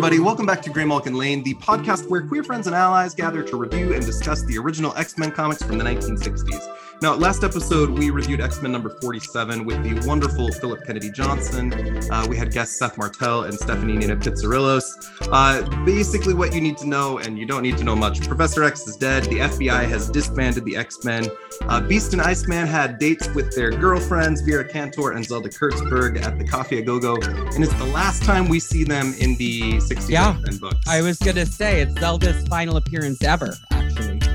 everybody. Welcome back to Graymalkin Lane, the podcast where queer friends and allies gather to review and discuss the original X Men comics from the 1960s. Now, last episode, we reviewed X Men number 47 with the wonderful Phillip Kennedy Johnson. Uh, we had guests Seth Martell and Stephanie Nina Pizzarillos. Uh, basically, what you need to know, and you don't need to know much Professor X is dead. The FBI has disbanded the X Men. Uh, Beast and Iceman had dates with their girlfriends, Vera Cantor and Zelda Kurtzberg, at the Coffee a Go Go. And it's the last time we see them in the 60s Yeah. Books. I was gonna say it's Zelda's final appearance ever.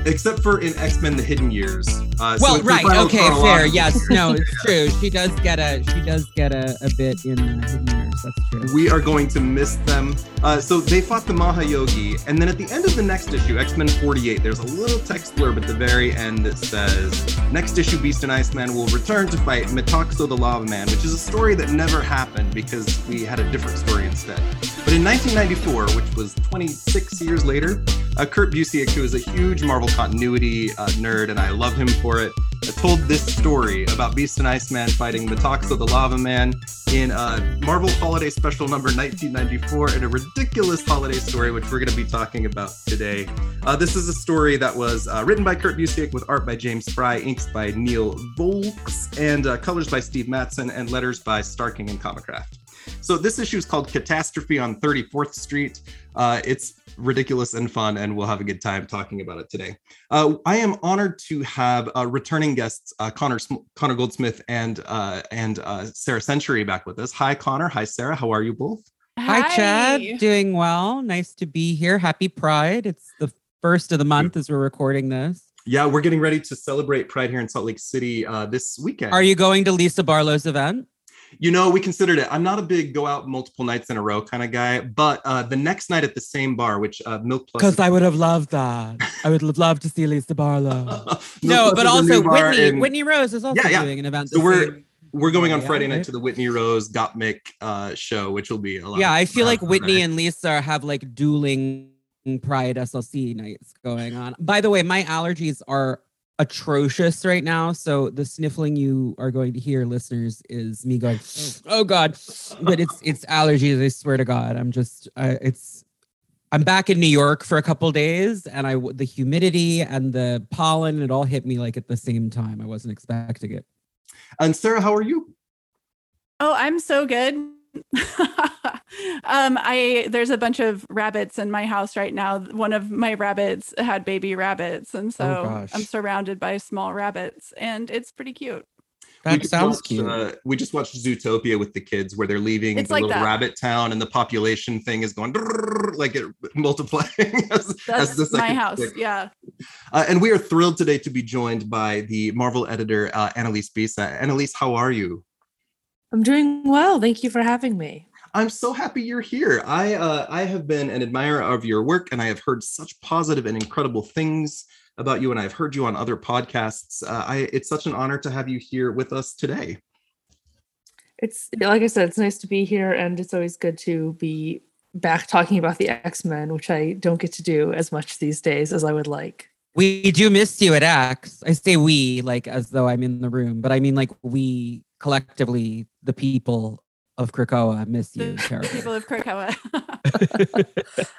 Except for in X Men The Hidden Years. Uh, Well, the right, okay, fair. Yes, no, it's true. She does get a she does get a, a bit in uh, Hidden Years. That's true. We are going to miss them. Uh, so they fought the Mahayogi, and then at the end of the next issue, X Men 48, there's a little text blurb at the very end that says, "Next issue, Beast and Iceman will return to fight Metaxo the Lava Man," which is a story that never happened because we had a different story instead. But in 1994, which was 26 years later, uh, Kurt Busiek, who is a huge Marvel continuity uh, nerd, and I love him for it, told this story about Beast and Iceman fighting Metaxo the Lava Man in a Marvel Holiday Special number 1994 in a ridiculous holiday story, which we're going to be talking about today. Uh, this is a story that was uh, written by Kurt Busiek with art by James Fry, inks by Neil Vokes, and uh, colors by Steve Mattsson, and letters by Starking and Comicraft. So this issue is called Catastrophe on 34th Street. Uh, it's ridiculous and fun, and we'll have a good time talking about it today. Uh, I am honored to have uh, returning guests uh, Connor Connor Goldsmith and uh, and uh, Sara Century back with us. Hi, Connor. Hi, Sara. How are you both? Hi, Chad. Doing well. Nice to be here. Happy Pride. It's the first of the month as we're recording this. Yeah, we're getting ready to celebrate Pride here in Salt Lake City uh, this weekend. Are you going to Lisa Barlow's event? You know, we considered it. I'm not a big go out multiple nights in a row kind of guy, but uh, the next night at the same bar, which uh, Milk Plus, Because I would have loved that. I would have loved to see Lisa Barlow. No, Plus but also Whitney. in- Whitney Rose is also Yeah, yeah. doing an event. So we're- same- We're going on Yeah, Friday night right. to the Whitney Rose Gottmik uh, show, which will be a lot. Yeah, I feel like Whitney and Lisa have like dueling Pride SLC nights going on. By the way, my allergies are atrocious right now. So the sniffling you are going to hear, listeners, is me going, "Oh God!" But it's it's allergies. I swear to God, I'm just uh, it's. I'm back in New York for a couple days, and I the humidity and the pollen it all hit me like at the same time. I wasn't expecting it. And Sara, how are you? Oh, I'm so good. um, I there's a bunch of rabbits in my house right now. One of my rabbits had baby rabbits, and so gosh. I'm surrounded by small rabbits, and it's pretty cute. We That just sounds watched, cute. Uh, we just watched Zootopia with the kids, where they're leaving It's the like little that. rabbit town, and the population thing is going like it multiplying. as, as That's the my house. tick. Yeah. Uh, and we are thrilled today to be joined by the Marvel editor uh, Annalise Bissa. Annalise, how are you? I'm doing well. Thank you for having me. I'm so happy you're here. I uh, I have been an admirer of your work, and I have heard such positive and incredible things about you, and I've heard you on other podcasts. Uh, I it's such an honor to have you here with us today. It's like I said, it's nice to be here, and it's always good to be back talking about the X Men, which I don't get to do as much these days as I would like. We do miss you at X. I say we like as though I'm in the room, but I mean like we collectively, the people of Krakoa, I miss you The people of Krakoa.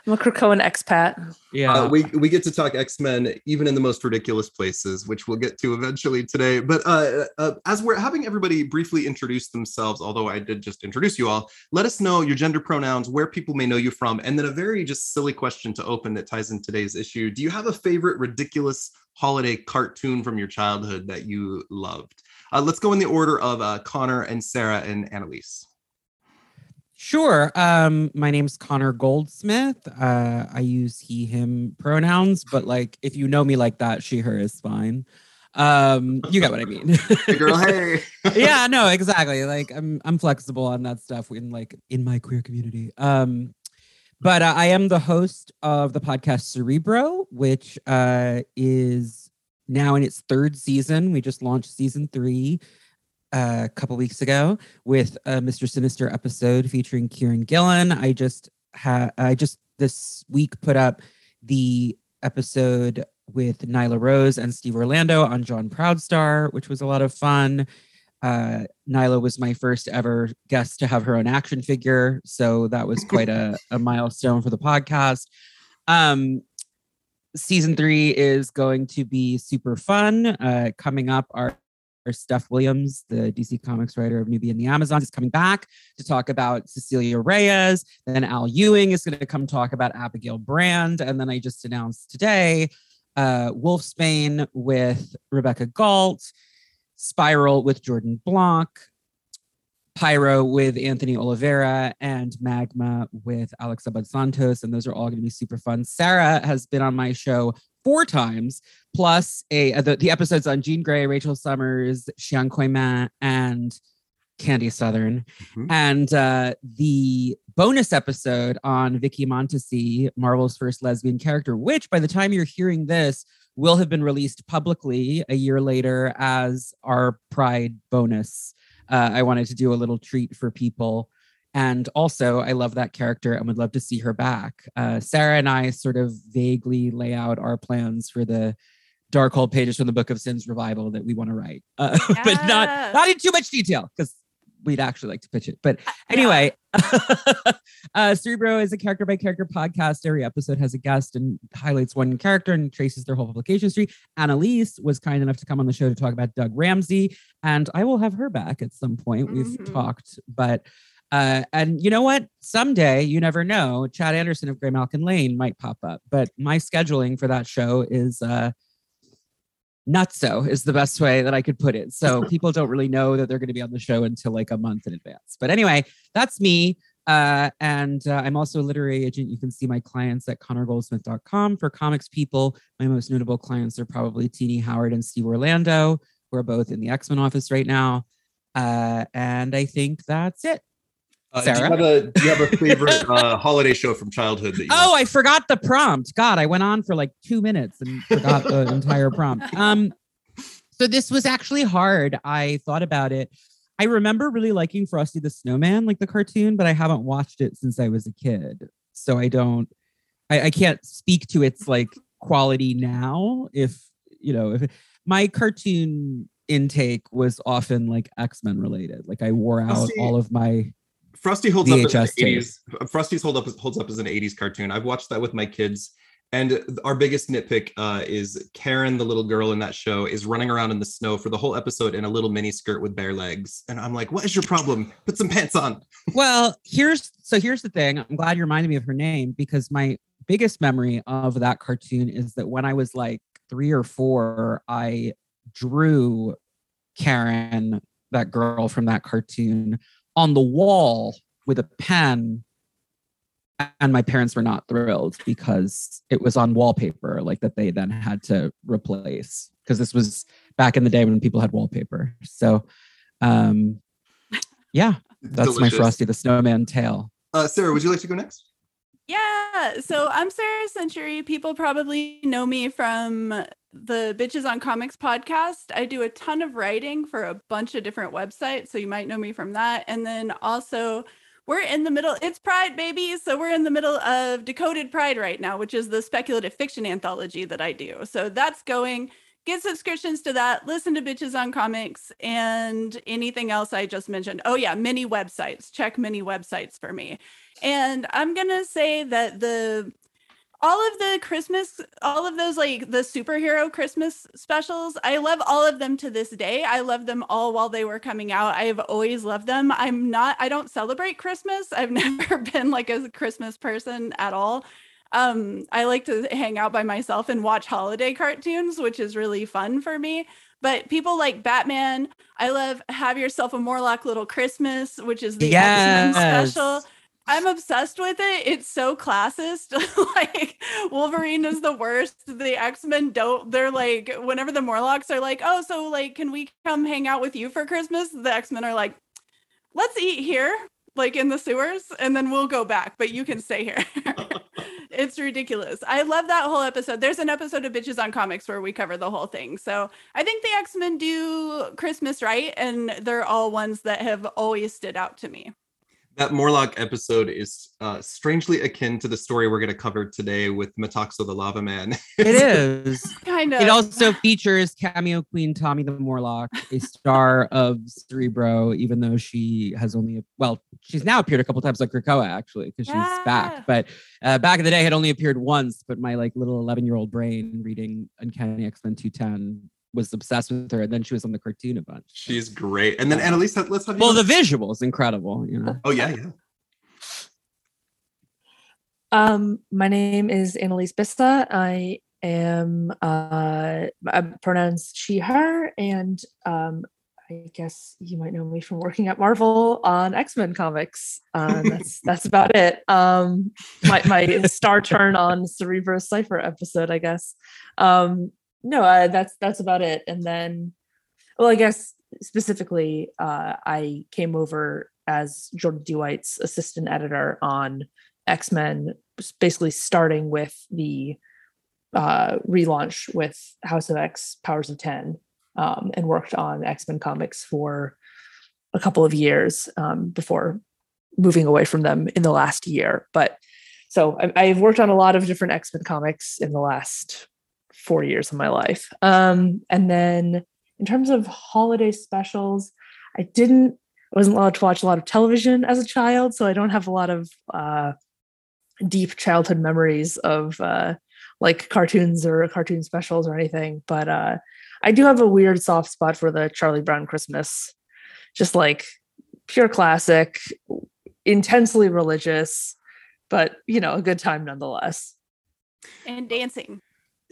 I'm a Krakoan expat. yeah. Uh, we we get to talk X Men even in the most ridiculous places, which we'll get to eventually today. But uh, uh, as we're having everybody briefly introduce themselves, although I did just introduce you all, let us know your gender pronouns, where people may know you from, and then a very just silly question to open that ties in today's issue. Do you have a favorite ridiculous holiday cartoon from your childhood that you loved? Uh, let's go in the order of uh, Connor and Sara and Annalise. Sure. Um, my name's Connor Goldsmith. Uh, I use he, him pronouns, but like if you know me like that, she, her is fine. Um, you get what I mean. Girl, hey. yeah, no, exactly. Like I'm I'm flexible on that stuff in like in my queer community. Um but uh, I am the host of the podcast Cerebro, which uh is now in its third season. We just launched season 3 uh, a couple weeks ago with a Mr. Sinister episode featuring Kieron Gillen. I just had I just this week put up the episode with Nyla Rose and Steve Orlando on John Proudstar, which was a lot of fun. Uh, Nyla was my first ever guest to have her own action figure, so that was quite a, a milestone for the podcast. Um, season three is going to be super fun. Uh, coming up, our, our Steph Williams, the DC Comics writer of Nubia and the Amazon, is coming back to talk about Cecilia Reyes. Then Al Ewing is going to come talk about Abigail Brand. And then I just announced today uh, Wolfsbane with Rebecca Galt, Spiral with Jordan Blanc, Pyro with Anthony Oliveira and Magma with Alex Abad Santos. And those are all going to be super fun. Sara has been on my show four times, plus a uh, the, the episodes on Jean Grey, Rachel Summers, Xi'an Coy Manh, and Candy Southern. Mhm. And uh, the bonus episode on Vicky Montesi, Marvel's first lesbian character, which by the time you're hearing this, will have been released publicly a year later as our Pride bonus uh, I wanted to do a little treat for people. And also, I love that character and would love to see her back. Uh, Sara and I sort of vaguely lay out our plans for the Darkhold pages from the Book of Sins revival that we want to write, uh, but not not in too much detail because we'd actually like to pitch it. But Yeah. anyway, uh, Cerebro is a character by character podcast. Every episode has a guest and highlights one character and traces their whole publication history. Annalise was kind enough to come on the show to talk about Doug Ramsey, and I will have her back at some point. We've Mhm. talked, but uh, and you know what? Someday, you never know. Chad Anderson of Graymalkin Lane might pop up, but my scheduling for that show is uh, not so is the best way that I could put it. So people don't really know that they're going to be on the show until like a month in advance. But anyway, that's me. Uh, and uh, I'm also a literary agent. You can see my clients at connorgoldsmith.com. For comics people, my most notable clients are probably Tini Howard and Steve Orlando, who are both in the X Men office right now. Uh, and I think that's it. Uh, do, you Sara? have a, do you have a favorite uh, holiday show from childhood that you Oh, I forgot the prompt. God, I went on for like two minutes and forgot the entire prompt. Um, so this was actually hard. I thought about it. I remember really liking Frosty the Snowman, like the cartoon, but I haven't watched it since I was a kid. So I don't, I, I can't speak to its like quality now. If you know, if my cartoon intake was often like X Men related, like I wore out see. all of my Frosty holds up as an VHS tape. 80s. Frosty's hold up holds up as an 80s cartoon. I've watched that with my kids. And our biggest nitpick uh, is Karen, the little girl in that show, is running around in the snow for the whole episode in a little mini skirt with bare legs. And I'm like, what is your problem? Put some pants on. Well, here's so here's the thing. I'm glad you reminded me of her name because my biggest memory of that cartoon is that when I was like three or four, I drew Karen, that girl from that cartoon, on the wall with a pen. And my parents were not thrilled because it was on wallpaper, like that they then had to replace. Because this was back in the day when people had wallpaper. So, um, yeah, that's my Frosty the Snowman tale. Uh, Sara, would you like to go next? Yeah, so I'm Sara Century. People probably know me from the Bitches on Comics podcast. I do a ton of writing for a bunch of different websites, so you might know me from that. And then also, we're in the middle, it's Pride, baby. So we're in the middle of Decoded Pride right now, which is the speculative fiction anthology that I do. So that's going. Get subscriptions to that. Listen to Bitches on Comics and anything else I just mentioned. Oh, yeah, many websites. Check many websites for me. And I'm gonna say that the all of the Christmas, all of those like the superhero Christmas specials, I love all of them to this day. I love them all while they were coming out. I've always loved them. I'm not, I don't celebrate Christmas. I've never been like a Christmas person at all. Um, I like to hang out by myself and watch holiday cartoons, which is really fun for me. But people like Batman, I love Have Yourself a Morlock Little Christmas, which is the X-Men Yes. special. I'm obsessed with it. It's so classist. like Wolverine is the worst. The X-Men don't they're like whenever the Morlocks are like, "Oh, so like can we come hang out with you for Christmas?" The X-Men are like, "Let's eat here." Like in the sewers, and then we'll go back, but you can stay here. it's ridiculous. I love that whole episode. There's an episode of Bitches on Comics where we cover the whole thing. So I think the X Men do Christmas right, and they're all ones that have always stood out to me. That Morlock episode is uh, strangely akin to the story we're going to cover today with Metaxo the Lava Man. It is. kind of. It also features cameo queen Tommy the Morlock, a star of Cerebro, even though she has only, well, she's now appeared a couple times like Krakoa actually, because she's Yeah. back. But uh, back in the day, had only appeared once. But my like little 11 year old brain reading Uncanny X Men 210 was obsessed with her. And then she was on the cartoon a bunch. She's great. And then Annalise, let's have you. well, the visuals incredible, you know. oh yeah, yeah. Um, my name is Annalise Bissa. I am uh my pronouns she, her, and um I guess you might know me from working at Marvel on X-Men comics. Um, that's that's about it. Um, my my star turn on Cerebro Cipher episode, I guess. Um, no, uh, that's that's about it. And then, well, I guess specifically, uh, I came over as Jordan D. White's assistant editor on X Men, basically starting with the uh, relaunch with House of X Powers of 10, um, and worked on X Men comics for a couple of years um, before moving away from them in the last year. But so I, I've worked on a lot of different X Men comics in the last four years of my life. Um, and then in terms of holiday specials, I didn't I wasn't allowed to watch a lot of television as a child, so I don't have a lot of uh, deep childhood memories of uh, like cartoons or cartoon specials or anything. But uh, I do have a weird soft spot for the Charlie Brown Christmas, just like pure classic, intensely religious, but you know, a good time nonetheless. and dancing.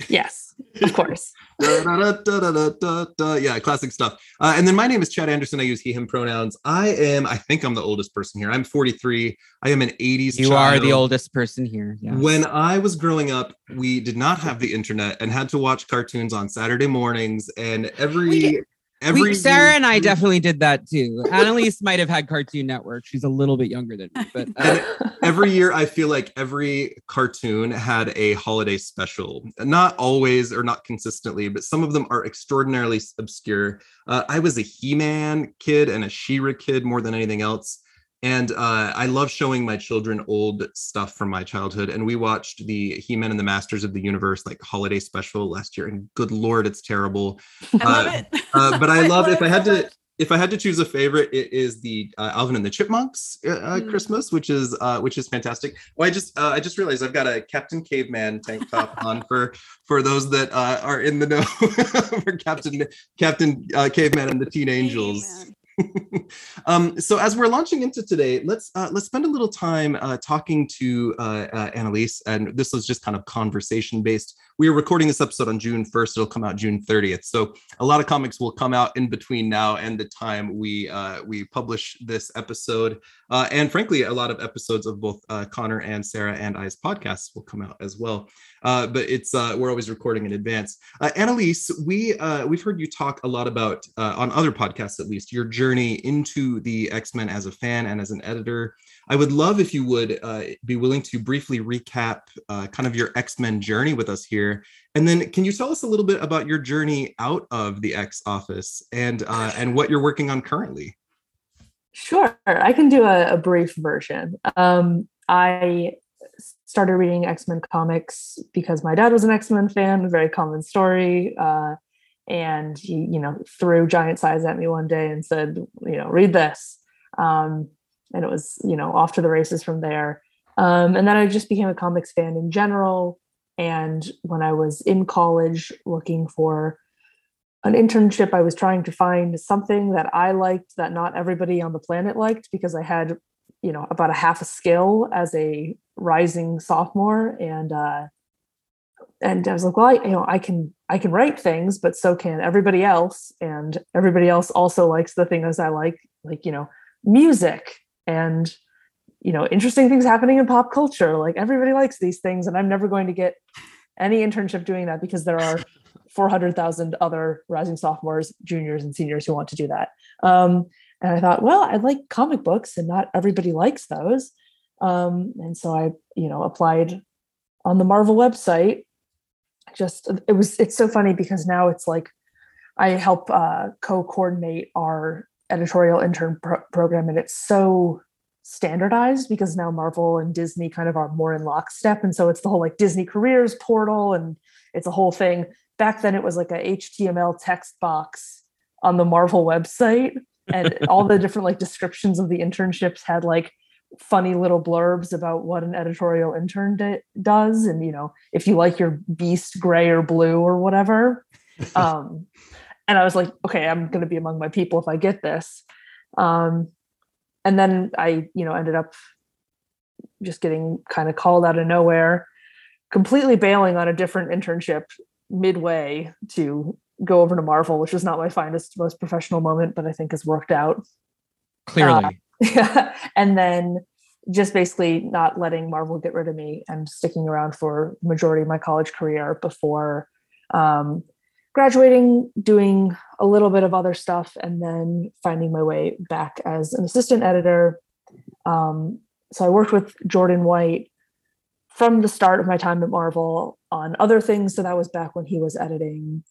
Yes, of course. Da-da-da-da-da-da-da. Yeah, classic stuff. Uh, and then my name is Chad Anderson. I use he, him pronouns. I am, I think I'm the oldest person here. I'm 43. I am an 80s You are the oldest person here. Yeah. When I was growing up, we did not have the internet and had to watch cartoons on Saturday mornings. And every We did- every we, Sara and I definitely did that too. Annalise might have had Cartoon Network. She's a little bit younger than me, but uh, every year I feel like every cartoon had a holiday special. Not always or not consistently, but some of them are extraordinarily obscure. Uh, I was a He-Man kid and a She-Ra kid more than anything else. And uh, I love showing my children old stuff from my childhood. And we watched the He-Man and the Masters of the Universe like holiday special last year. And good lord, it's terrible. I love Uh, it. Uh, but I love if I had to if I had to choose a favorite, it is the uh, Alvin and the Chipmunks uh, uh, Mm. Christmas, which is uh, which is fantastic. Well, I just uh, I just realized I've got a Captain Caveman tank top on for for those that uh, are in the know for Captain Captain uh, Caveman and the Teen Angels. Amen. um, so as we're launching into today, let's uh, let's spend a little time uh, talking to uh, uh, Annalise, and this was just kind of conversation based. We are recording this episode on June first; it'll come out June thirtieth. So a lot of comics will come out in between now and the time we uh, we publish this episode, uh, and frankly, a lot of episodes of both uh, Connor and Sara and I's podcasts will come out as well. Uh, but it's uh, we're always recording in advance. Uh, Annalise, we uh, we've heard you talk a lot about uh, on other podcasts at least your journey into the X Men as a fan and as an editor. I would love if you would uh, be willing to briefly recap uh, kind of your X Men journey with us here, and then can you tell us a little bit about your journey out of the X office and uh, and what you're working on currently? Sure, I can do a, a brief version. Um, I started reading X Men comics because my dad was an X Men fan, a very common story. Uh, and he, you know, threw giant size at me one day and said, you know, read this. Um, and it was, you know, off to the races from there. Um, and then I just became a comics fan in general. And when I was in college looking for an internship, I was trying to find something that I liked that not everybody on the planet liked because I had, you know, about a half a skill as a rising sophomore, and uh, and I was like, well, I, you know, I can I can write things, but so can everybody else, and everybody else also likes the things I like, like you know, music and you know, interesting things happening in pop culture. Like everybody likes these things, and I'm never going to get any internship doing that because there are 400,000 other rising sophomores, juniors, and seniors who want to do that. Um, and I thought, well, I like comic books, and not everybody likes those. Um, and so I, you know, applied on the Marvel website. Just it was it's so funny because now it's like I help uh, co-coordinate our editorial intern pro- program, and it's so standardized because now Marvel and Disney kind of are more in lockstep. And so it's the whole like Disney careers portal and it's a whole thing. Back then it was like a HTML text box on the Marvel website. And all the different like descriptions of the internships had like funny little blurbs about what an editorial intern d- does. And, you know, if you like your beast gray or blue or whatever. Um, and I was like, okay, I'm going to be among my people if I get this. Um, and then I, you know, ended up just getting kind of called out of nowhere, completely bailing on a different internship midway to go over to Marvel, which was not my finest, most professional moment, but I think has worked out. Clearly. Uh, yeah. and then just basically not letting Marvel get rid of me and sticking around for the majority of my college career before um, graduating, doing a little bit of other stuff, and then finding my way back as an assistant editor. Um, so I worked with Jordan White from the start of my time at Marvel on other things. So that was back when he was editing.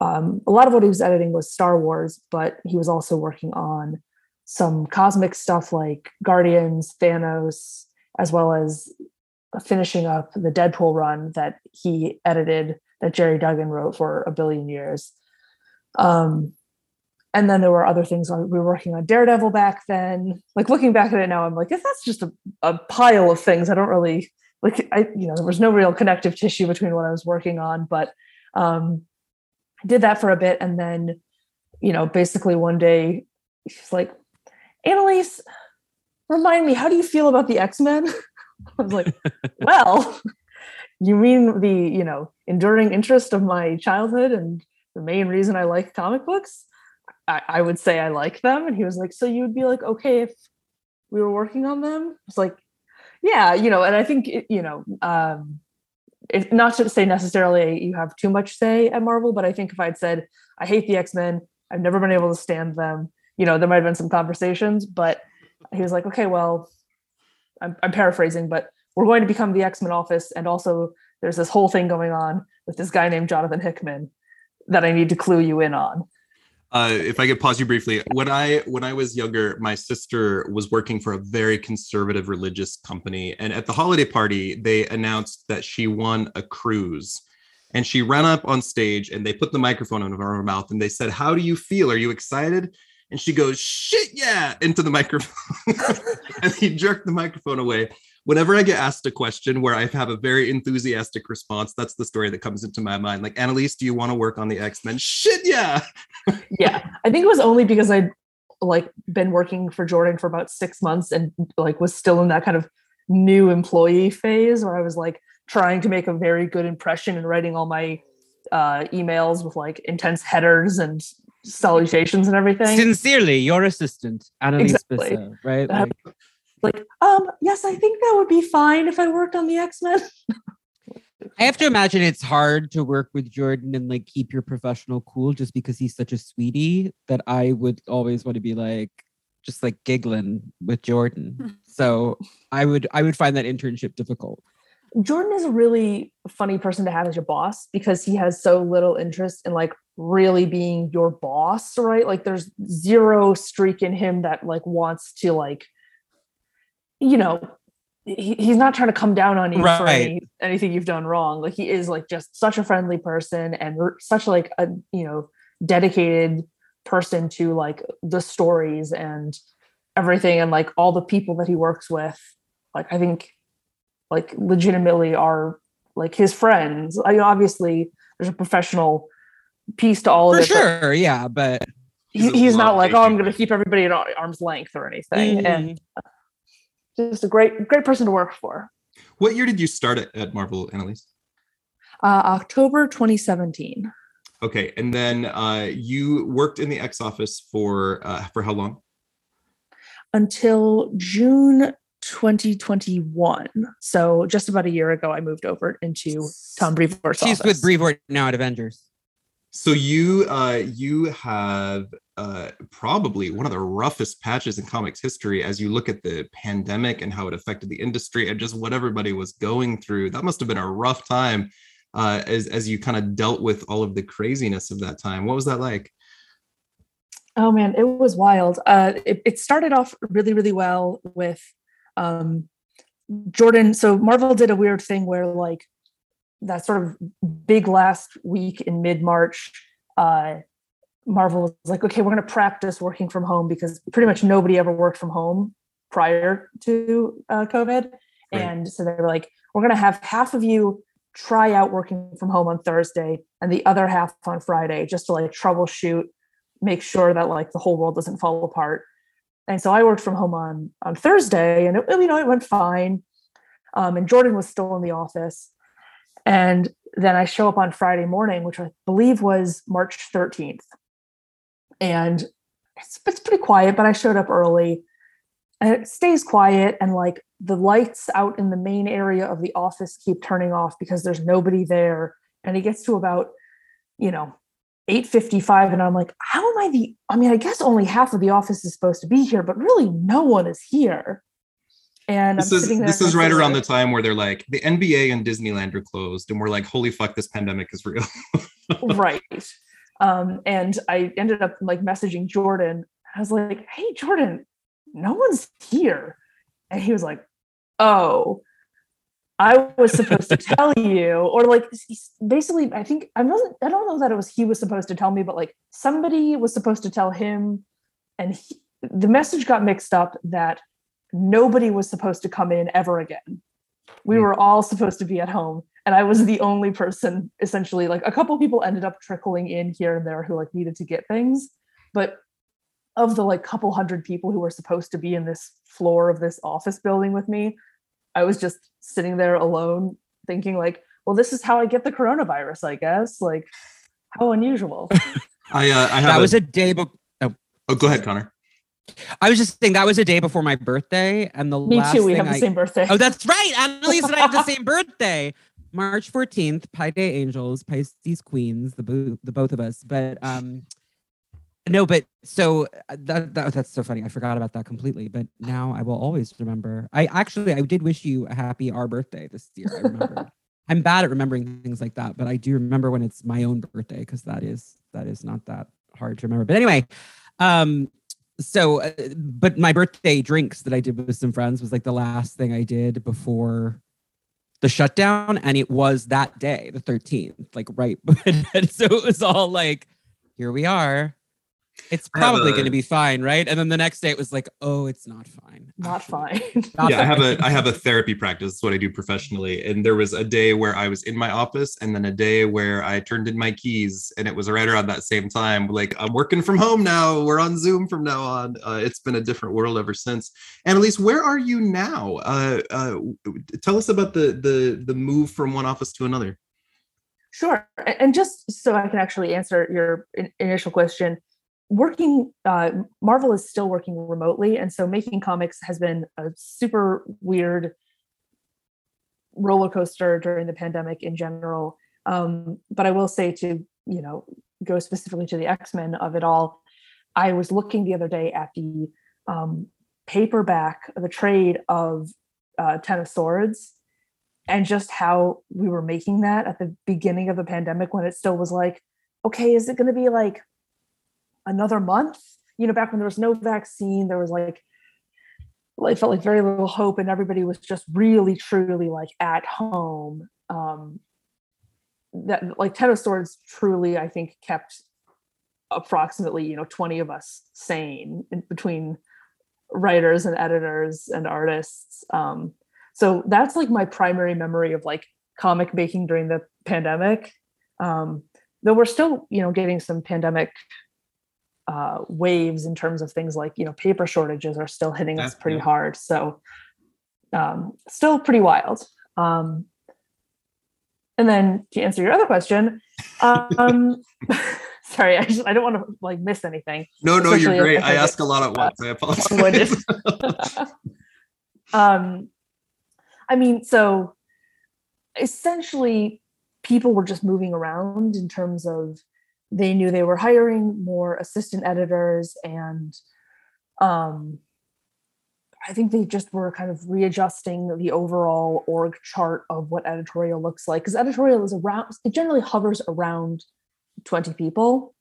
Um, a lot of what he was editing was Star Wars, but he was also working on some cosmic stuff like Guardians, Thanos, as well as finishing up the Deadpool run that he edited that Gerry Duggan wrote for a billion years. Um, and then there were other things we were working on Daredevil back then. Like looking back at it now, I'm like, if that's just a, a pile of things, I don't really like. I you know there was no real connective tissue between what I was working on, but um, I did that for a bit, and then you know basically one day she's like, Annalise, remind me, how do you feel about the X Men? I was like, well, you mean the you know enduring interest of my childhood and the main reason i like comic books? I, I, would say i like them. And he was like so you would be like okay if we were working on them? It's like yeah you know. And i think it, you know um if, not to say necessarily you have too much say at marvel but i think if i'd said i hate the x-men i've never been able to stand them you know there might have been some conversations but he was like okay well i'm, I'm paraphrasing but we're going to become the X-Men office. And also there's this whole thing going on with this guy named Jonathan Hickman that I need to clue you in on. Uh, if I could pause you briefly, when I when I was younger, my sister was working for a very conservative religious company, and at the holiday party, they announced that she won a cruise, and she ran up on stage and they put the microphone in her mouth and they said, "How do you feel? Are you excited?" And she goes, "Shit, yeah!" into the microphone, and he jerked the microphone away whenever I get asked a question where I have a very enthusiastic response, that's the story that comes into my mind. Like, Annalise, do you want to work on the X Men? Shit, yeah. yeah, I think it was only because I'd like been working for Jordan for about six months and like was still in that kind of new employee phase where I was like trying to make a very good impression and writing all my uh, emails with like intense headers and salutations and everything. Sincerely, your assistant, Annalise exactly. Bissa, right? Like, like, um, yes, I think that would be fine if I worked on the X Men. I have to imagine it's hard to work with Jordan and like keep your professional cool just because he's such a sweetie that I would always want to be like just like giggling with Jordan. so I would I would find that internship difficult. Jordan is a really funny person to have as your boss because he has so little interest in like really being your boss, right? Like there's zero streak in him that like wants to like you know, he, he's not trying to come down on you right. for any, anything you've done wrong. Like he is like just such a friendly person and such like a you know dedicated person to like the stories and everything and like all the people that he works with. Like I think like legitimately are like his friends. I mean, obviously there's a professional piece to all for of it. Sure, yeah, but he's, he's not like, oh, I'm going to keep everybody at arm's length or anything. Mm-hmm. And just a great great person to work for. What year did you start at, at Marvel, Annalise? Uh, October 2017. Okay, and then uh, you worked in the X office for uh, for how long? Until June 2021. So just about a year ago, I moved over into Tom Brevoort's She's office. with Brevoort now at Avengers. So you uh, you have uh, probably one of the roughest patches in comics history as you look at the pandemic and how it affected the industry and just what everybody was going through. That must have been a rough time uh, as as you kind of dealt with all of the craziness of that time. What was that like? Oh man, it was wild. Uh, it, it started off really, really well with Um, Jordan, so Marvel did a weird thing where like that sort of big last week in mid March, uh, Marvel was like, okay, we're going to practice working from home because pretty much nobody ever worked from home prior to uh, COVID. Right. And so they were like, we're going to have half of you try out working from home on Thursday and the other half on Friday just to like troubleshoot, make sure that like the whole world doesn't fall apart. And so I worked from home on on Thursday and it, you know it went fine. Um, and Jordan was still in the office. And then I show up on Friday morning, which I believe was March 13th. And it's, it's pretty quiet, but I showed up early and it stays quiet. And like the lights out in the main area of the office keep turning off because there's nobody there. And it gets to about, you know, 8.55 and i'm like how am i the i mean i guess only half of the office is supposed to be here but really no one is here and This I'm is sitting there this is right around the time where they're like the NBA and Disneyland are closed, and we're like, holy fuck, this pandemic is real. right um and i ended up like messaging jordan. I was like hey jordan no one's here. And he was like oh i was supposed to tell you. Or like basically i think i wasn't i don't know that it was he was supposed to tell me but like somebody was supposed to tell him. And he, the message got mixed up that nobody was supposed to come in ever again. We Hmm. were all supposed to be at home and i was the only person essentially like a couple people ended up trickling in here and there who like needed to get things but of the like couple hundred people who were supposed to be in this floor of this office building with me i was just sitting there alone thinking like well this is how i get the coronavirus i guess like how unusual I uh, I have That a, was a day. Be- oh, go ahead, Connor. I was just saying that was a day before my birthday, and the me last too we thing have the I- same birthday Oh, that's right. Annalise and I have the same birthday. March 14th, Pi Day Angels, Pisces Queens, the bo- the both of us. But um no, but so uh, that, that that's so funny. I forgot about that completely. But now I will always remember. I actually I did wish you a happy our birthday this year. I remember. I'm bad at remembering things like that, but I do remember when it's my own birthday because that is that is not that hard to remember. But anyway, um so uh, but my birthday drinks that i did with some friends was like the last thing i did before the shutdown and it was that day the 13th like right so it was all like here we are it's probably a- going to be fine right and then the next day it was like oh it's not fine not actually. fine Not yeah, I have a I have a therapy practice. That's what I do professionally. And there was a day where I was in my office, and then a day where I turned in my keys, and it was right around that same time. Like I'm working from home now. We're on Zoom from now on. Uh, it's been a different world ever since. Annalise, where are you now? Uh, uh, tell us about the the the move from one office to another. Sure. And just so I can actually answer your initial question, working, uh, Marvel is still working remotely. And so making comics has been a super weird roller coaster during the pandemic in general. Um, but I will say to, you know, go specifically to the X Men of it all, I was looking the other day at the um, paperback, the trade of uh, Ten of Swords and just how we were making that at the beginning of the pandemic when it still was like okay is it going to be like another month. You know back when there was no vaccine there was like it felt like very little hope and everybody was just really truly like at home. Um that like ten of swords truly i think kept approximately you know 20 of us sane in between writers and editors and artists. Um so that's like my primary memory of like comic making during the pandemic. Um though we're still you know getting some pandemic uh waves in terms of things like you know paper shortages are still hitting us pretty hard so um still pretty wild um and then to answer your other question um sorry i just i don't want to like miss anything No, no, you're great. I I ask a lot at once. I apologize. um i mean so essentially people were just moving around in terms of they knew they were hiring more assistant editors and um i think they just were kind of readjusting the overall org chart of what editorial looks like because editorial is around it generally hovers around 20 people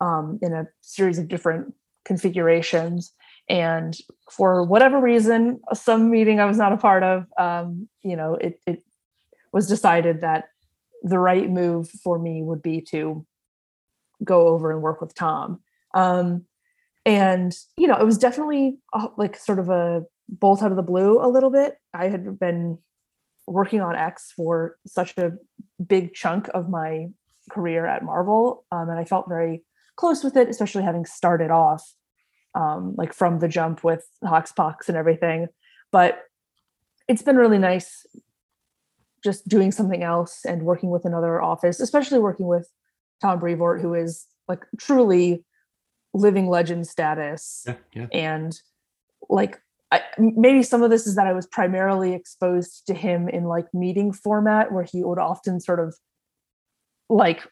um, in a series of different configurations. And for whatever reason, some meeting I was not a part of, um, you know, it, it was decided that the right move for me would be to go over and work with Tom. Um, and you know, it was definitely uh, like sort of a bolt out of the blue a little bit. I had been working on X for such a big chunk of my career at Marvel, um, and I felt very close with it, especially having started off um, like from the jump with Hoxpox and everything. But it's been really nice just doing something else and working with another office, especially working with Tom Brevoort, who is like truly living legend status. Yeah, yeah. And like I, maybe some of this is that I was primarily exposed to him in like meeting format where he would often sort of like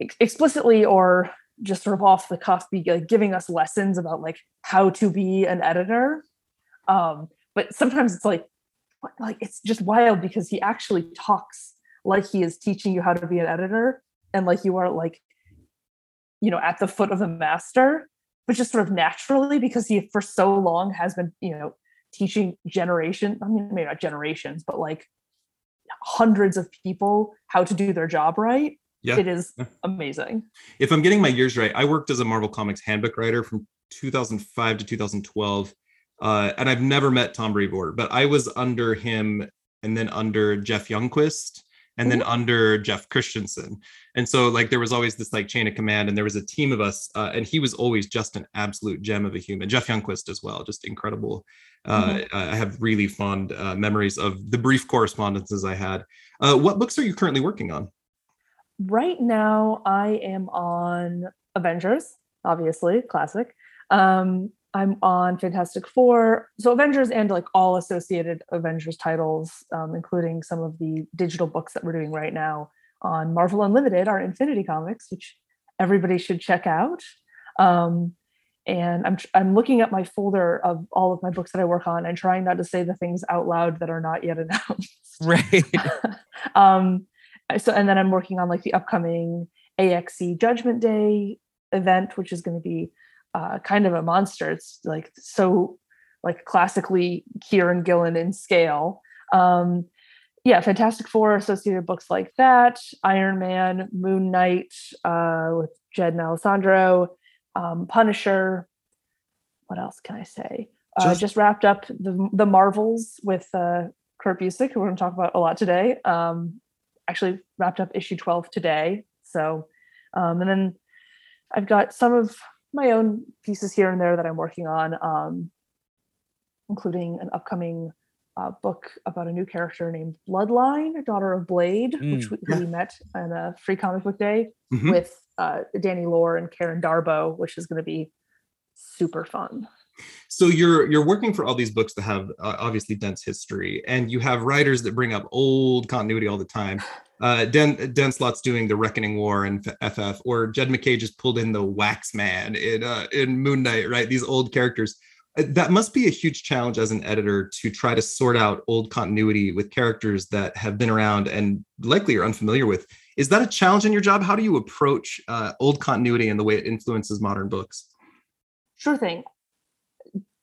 ex- explicitly or just sort of off the cuff be like giving us lessons about like how to be an editor um but sometimes it's like like it's just wild because he actually talks like he is teaching you how to be an editor and like you are like you know at the foot of the master but just sort of naturally because he for so long has been you know teaching generation i mean maybe not generations but like hundreds of people how to do their job right. Yeah. it is amazing. If I'm getting my years right, I worked as a Marvel Comics handbook writer from 2005 to 2012, uh, and I've never met Tom Brevoort, but I was under him and then under Jeff Youngquist and then under Jeff Christiansen, and so like there was always this like chain of command, and there was a team of us, uh, and he was always just an absolute gem of a human. Jeff Youngquist as well, just incredible. Uh, I have really fond uh, memories of the brief correspondences I had. Uh, what books are you currently working on? right now i am on avengers obviously classic um i'm on fantastic four. So avengers and like all associated avengers titles um, including some of the digital books that we're doing right now on marvel unlimited our infinity comics which everybody should check out. Um and I'm, I'm looking at my folder of all of my books that i work on and trying not to say the things out loud that are not yet announced. Right. um so and then i'm working on like the upcoming axe judgment day event which is going to be uh kind of a monster it's like so like classically kieron gillen in scale um yeah fantastic four associated books like that iron man moon knight uh with jed and alessandro um punisher what else can i say uh, Just- just wrapped up the the marvels with uh Kurt Busiek, who we're going to talk about a lot today. Um, actually wrapped up issue 12 today. So, um, and then I've got some of my own pieces here and there that I'm working on, um, including an upcoming uh, book about a new character named Bloodline, daughter of Blade, which we, we met on a free comic book day Mhm. with uh, Danny Lore and Karen Darboe, which is going to be super fun. so you're you're working for all these books that have uh, obviously dense history and you have writers that bring up old continuity all the time uh den den slott's doing the reckoning war and ff or jed mackay just pulled in the wax man in uh in moon knight right? These old characters. Uh, that must be a huge challenge as an editor to try to sort out old continuity with characters that have been around and likely are unfamiliar with. Is that a challenge in your job? How do you approach uh, old continuity and the way it influences modern books? Sure thing.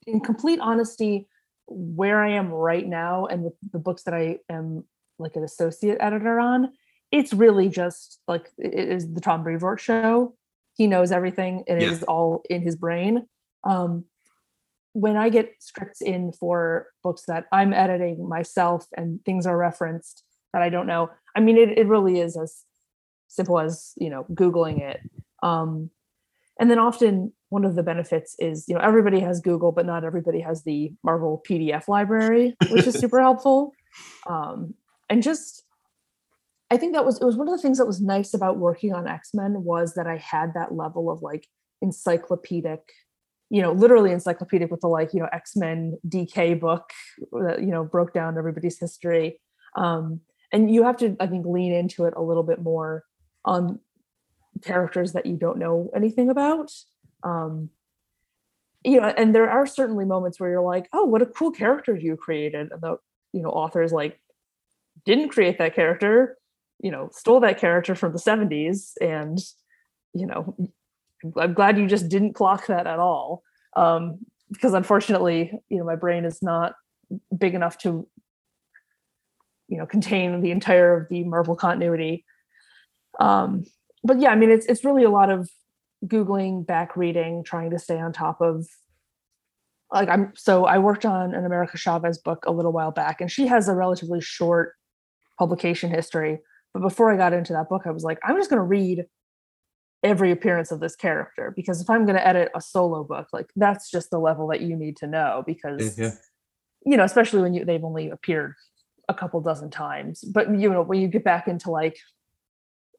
In complete honesty, where I am right now and with the books that I am like an associate editor on, it's really just like it is the Tom Brevoort show. He knows everything. It is Yeah. all in his brain. Um, when I get scripts in for books that I'm editing myself and things are referenced that I don't know, I mean, it, it really is as simple as, you know, Googling it. Um, and then often one of the benefits is, you know, everybody has Google, but not everybody has the Marvel PDF library, which is super helpful. Um, and just, I think that was, it was one of the things that was nice about working on X-Men was that I had that level of like encyclopedic you know, literally encyclopedic with the like, you know, X-Men DK book that, you know, broke down everybody's history. Um, and you have to, I think, lean into it a little bit more on characters that you don't know anything about. Um, you know, and there are certainly moments where you're like, oh, what a cool character you created. And the, you know, authors like didn't create that character, you know, stole that character from the 70s and, you know, I'm glad you just didn't clock that at all. Um, because unfortunately, you know, my brain is not big enough to, you know, contain the entire of the Marvel continuity. Um, but yeah, I mean, it's it's really a lot of googling, back reading, trying to stay on top of. Like I'm so I worked on an America Chavez book a little while back, and she has a relatively short publication history. But before I got into that book, I was like, I'm just going to read every appearance of this character because if I'm going to edit a solo book, like that's just the level that you need to know because Yeah. you know, especially when you they've only appeared a couple dozen times. But you know, when you get back into like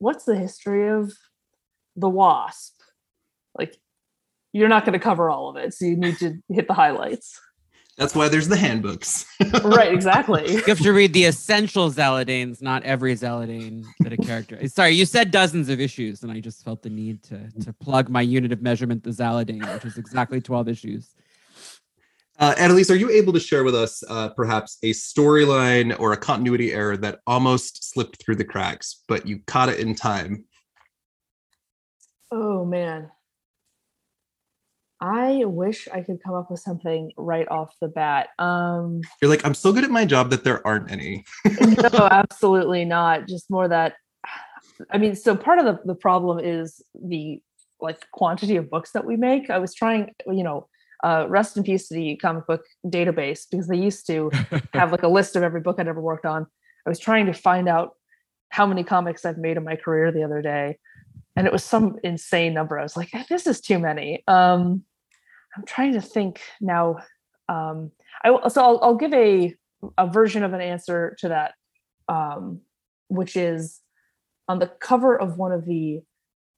what's the history of the wasp? Like you're not going to cover all of it, so you need to hit the highlights. That's why there's the handbooks. right, exactly. You have to read the essential Zaladanes, not every Zaladane that a character. Sorry, you said dozens of issues, and I just felt the need to to plug my unit of measurement, the Zaladane, which is exactly twelve issues. Uh, Annalise, are you able to share with us uh, perhaps a storyline or a continuity error that almost slipped through the cracks, but you caught it in time? Oh man. I wish I could come up with something right off the bat. Um You're like, I'm so good at my job that there aren't any. no, absolutely not. Just more that I mean, so part of the, the problem is the like quantity of books that we make. I was trying, you know, uh rest in peace to the comic book database because they used to have like a list of every book I'd ever worked on. I was trying to find out how many comics I've made in my career the other day. And it was some insane number. I was like, this is too many. Um, I'm trying to think now. Um, I so I'll, I'll give a a version of an answer to that, um, which is on the cover of one of the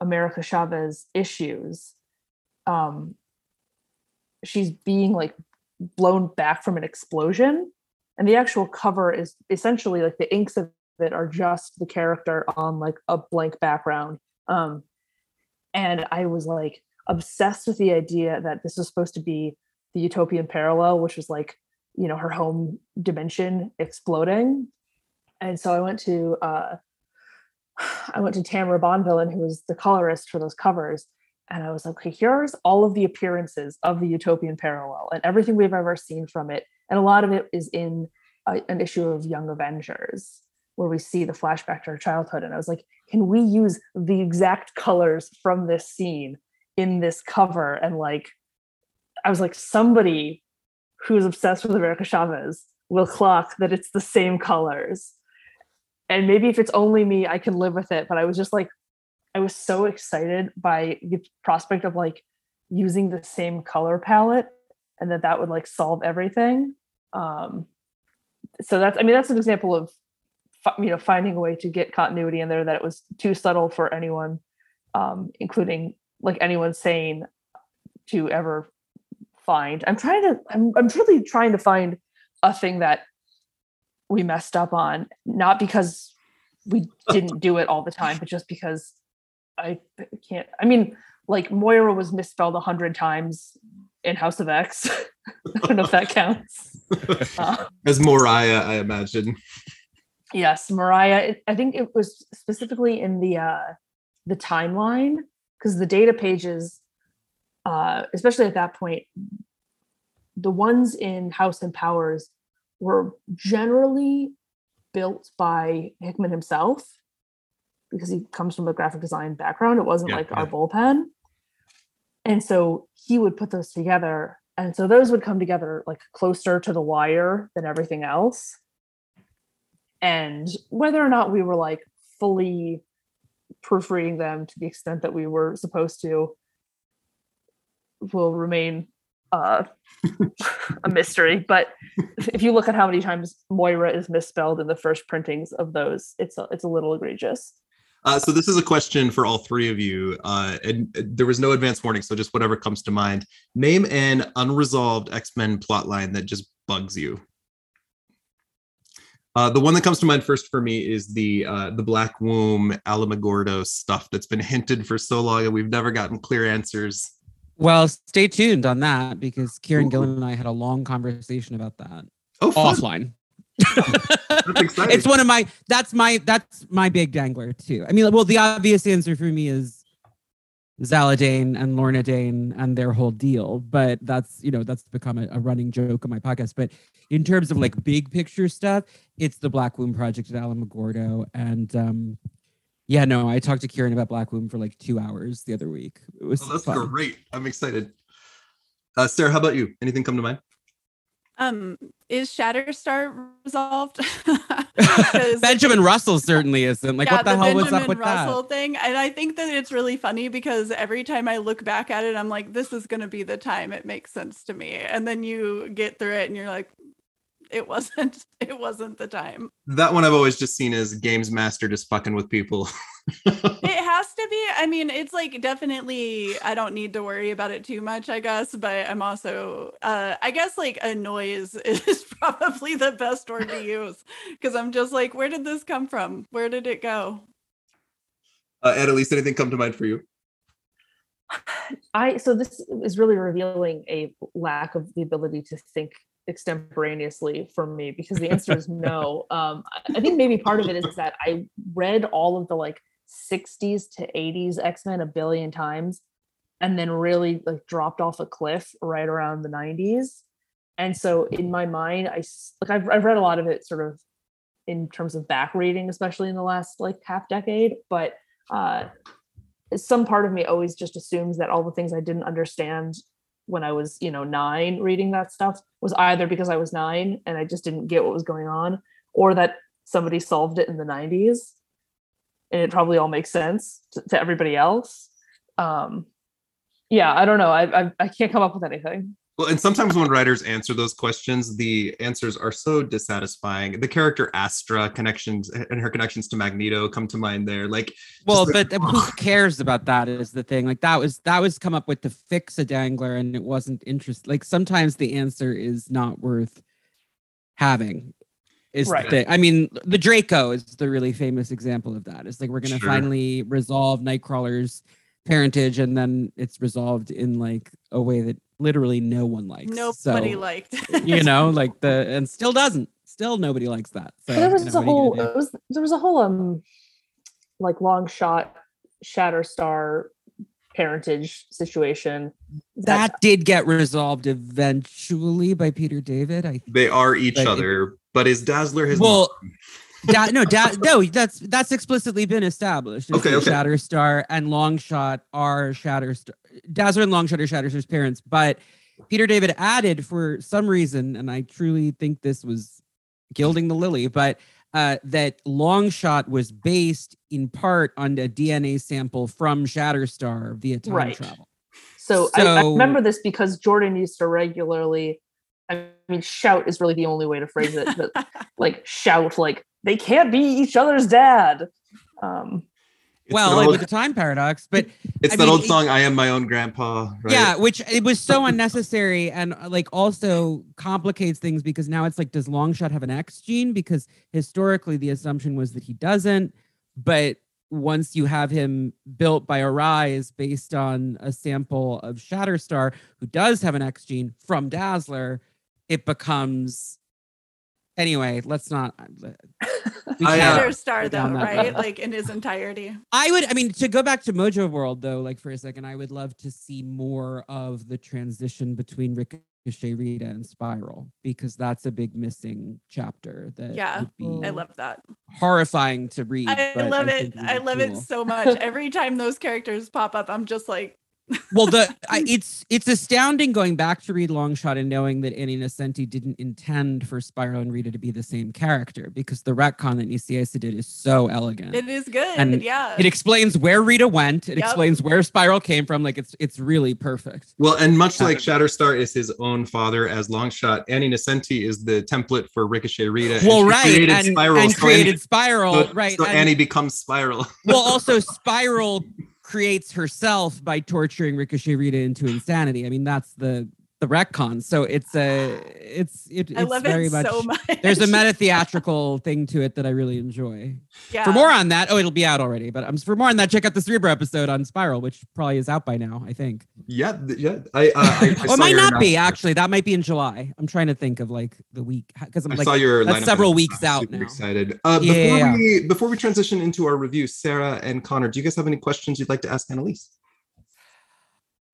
America Chavez issues. Um, she's being like blown back from an explosion, and the actual cover is essentially like the inks of it are just the character on like a blank background. Um, and I was like obsessed with the idea that this was supposed to be the utopian parallel, which was like, you know, her home dimension exploding. And so I went to uh I went to Tamara Bonvillain, who was the colorist for those covers. And I was like, okay, here's all of the appearances of the utopian parallel and everything we've ever seen from it. And a lot of it is in a, an issue of Young Avengers where we see the flashback to her childhood. And I was like, can we use the exact colors from this scene in this cover? And like, I was like, somebody who's obsessed with America Chavez will clock that it's the same colors. And maybe if it's only me, I can live with it. But I was just like, I was so excited by the prospect of like using the same color palette and that that would like solve everything. Um, so that's, I mean, that's an example of you know finding a way to get continuity in there that it was too subtle for anyone um including like anyone sane to ever find i'm trying to i'm, I'm really trying to find a thing that we messed up on not because we didn't do it all the time but just because i can't i mean like moira was misspelled a hundred times in house of x i don't know if that counts uh, As Moriah, I imagine. Yes, Mariah. it- I think it was specifically in the uh the timeline because the data pages, uh, especially at that point, the ones in House and Powers were generally built by Hickman himself because he comes from a graphic design background. It wasn't Yeah, like our bullpen. And so he would put those together. And so those would come together like closer to the wire than everything else and whether or not we were like fully proofreading them to the extent that we were supposed to will remain uh, a mystery but if you look at how many times moira is misspelled in the first printings of those it's a, it's a little egregious Uh, so this is a question for all three of you, uh, and uh, there was no advance warning, so just whatever comes to mind. Name an unresolved X Men plotline that just bugs you. Uh, the one that comes to mind first for me is the uh, the Black Womb Alamogordo stuff that's been hinted for so long, and we've never gotten clear answers. Well, stay tuned on that because Kieron Ooh. Gillen and I had a long conversation about that Oh, fun. offline. That's exciting. it's one of my that's my that's my big dangler too. I mean, well, the obvious answer for me is Zaladane and Lorna Dane and their whole deal. But that's you know that's become a, a running joke on my podcast. But in terms of like big picture stuff, it's the Black Womb Project at Alamogordo, and um, yeah, no, I talked to Kieron about Black Womb for like two hours the other week. It was Oh, that's fun. great. I'm excited. Uh, Sarah, how about you? Anything come to mind? Um, is Shatterstar resolved? Benjamin Russell certainly isn't. Like, yeah, what the, hell was Benjamin up with Russell thing? And I think that it's really funny because every time I look back at it, I'm like, this is going to be the time it makes sense to me. And then you get through it and you're like, it wasn't, it wasn't the time. That one I've always just seen as Games Master just fucking with people. It has to be. I mean, it's like definitely, I don't need to worry about it too much, I guess. But I'm also, uh, I guess like a noise is probably the best word to use because I'm just like, where did this come from? Where did it go? Uh, Annalise, anything come to mind for you? I so this is really revealing a lack of the ability to think extemporaneously for me because the answer is no. Um, I think maybe part of it is that I read all of the like 60s to 80s X-Men a billion times and then really like dropped off a cliff right around the 90s. And so in my mind, I like I've, I've read a lot of it sort of in terms of back reading, especially in the last like half decade, but uh some part of me always just assumes that all the things I didn't understand when I was, you know, nine reading that stuff was either because I was nine and I just didn't get what was going on, or that somebody solved it in the 90s. And it probably all makes sense to, to everybody else. Um, yeah, I don't know. I, I I can't come up with anything. Well, and sometimes when writers answer those questions, the answers are so dissatisfying. The character Astra connections and her connections to Magneto come to mind there. Like, Well, Just but who cares about that is the thing. Like that was that was come up with to fix a dangler and it wasn't interest. Like sometimes the answer is not worth having. Is the Right. thing. I mean, the Draco is the really famous example of that. It's like we're gonna Sure. finally resolve Nightcrawler's parentage, and then it's resolved in like a way that literally no one likes. Nobody so, liked. you know, like the and still doesn't. Still nobody likes that. So But there you was know, a what are you whole gonna do? it was there was a whole um like long shot Shatterstar parentage situation that did get resolved eventually by Peter David. I think. they are each But it- other, but is Dazzler his Well, mom? Da- no, da- no, that's that's explicitly been established. Okay, okay. Shatterstar and Longshot are Shatterstar. Dazzler and Longshot are Shatterstar's parents, but Peter David added for some reason, and I truly think this was gilding the lily, but uh, that Longshot was based in part on a DNA sample from Shatterstar via time Right. travel. So, I, I remember this because Jordan used to regularly. I mean, shout is really the only way to phrase it, but like shout, like they can't be each other's dad. Um, It's well, that like old- with the time paradox, but it's I that mean, old it- song, I am my own grandpa. Right? Yeah, which it was so unnecessary and uh, like also complicates things because now it's like, does Longshot have an X gene? Because historically the assumption was that he doesn't, but once you have him built by Arize based on a sample of Shatterstar, who does have an X gene from Dazzler, it becomes anyway. Let's not. uh, we I, can't uh, Shatterstar go though, right? road. Like in his entirety. I would, I mean, to go back to Mojo World though, like for a second, I would love to see more of the transition between Ricochet, Rita, and Spiral because that's a big missing chapter that Yeah, would be I love that. horrifying to read. I but love think it. I love cool. it so much. Every time those characters pop up, I'm just like, well, the I, it's it's astounding going back to read Longshot and knowing that Annie Nocenti didn't intend for Spiral and Rita to be the same character because the retcon that Nicieza did is so elegant. it is good. And yeah. it explains where Rita went. It Yep. explains where Spiral came from. Like it's it's really perfect. Well, and much Yeah. like Shatterstar is his own father as Longshot, Annie Nocenti is the template for Ricochet Rita. and Well, she right, created and, Spiral, and so created Annie- Spiral, so- right? So and- Annie becomes Spiral. well, also Spiral creates herself by torturing Ricochet Rita into insanity. I mean, that's the the retcon. So it's a it's it, I it's love very it much. so much. There's a meta theatrical thing to it that I really enjoy. yeah. For more on that, oh, it'll be out already. But um, for more on that, check out the Cerebro episode on Spiral, which probably is out by now. I think. yeah, th- yeah. I, uh, I, I saw it might not be actually. That might be in July. I'm trying to think of like the week because I'm I like saw your that's several weeks out super now. Excited. Uh, Yeah, before yeah, we before we transition into our review, Sarah and Connor, do you guys have any questions you'd like to ask Annalise?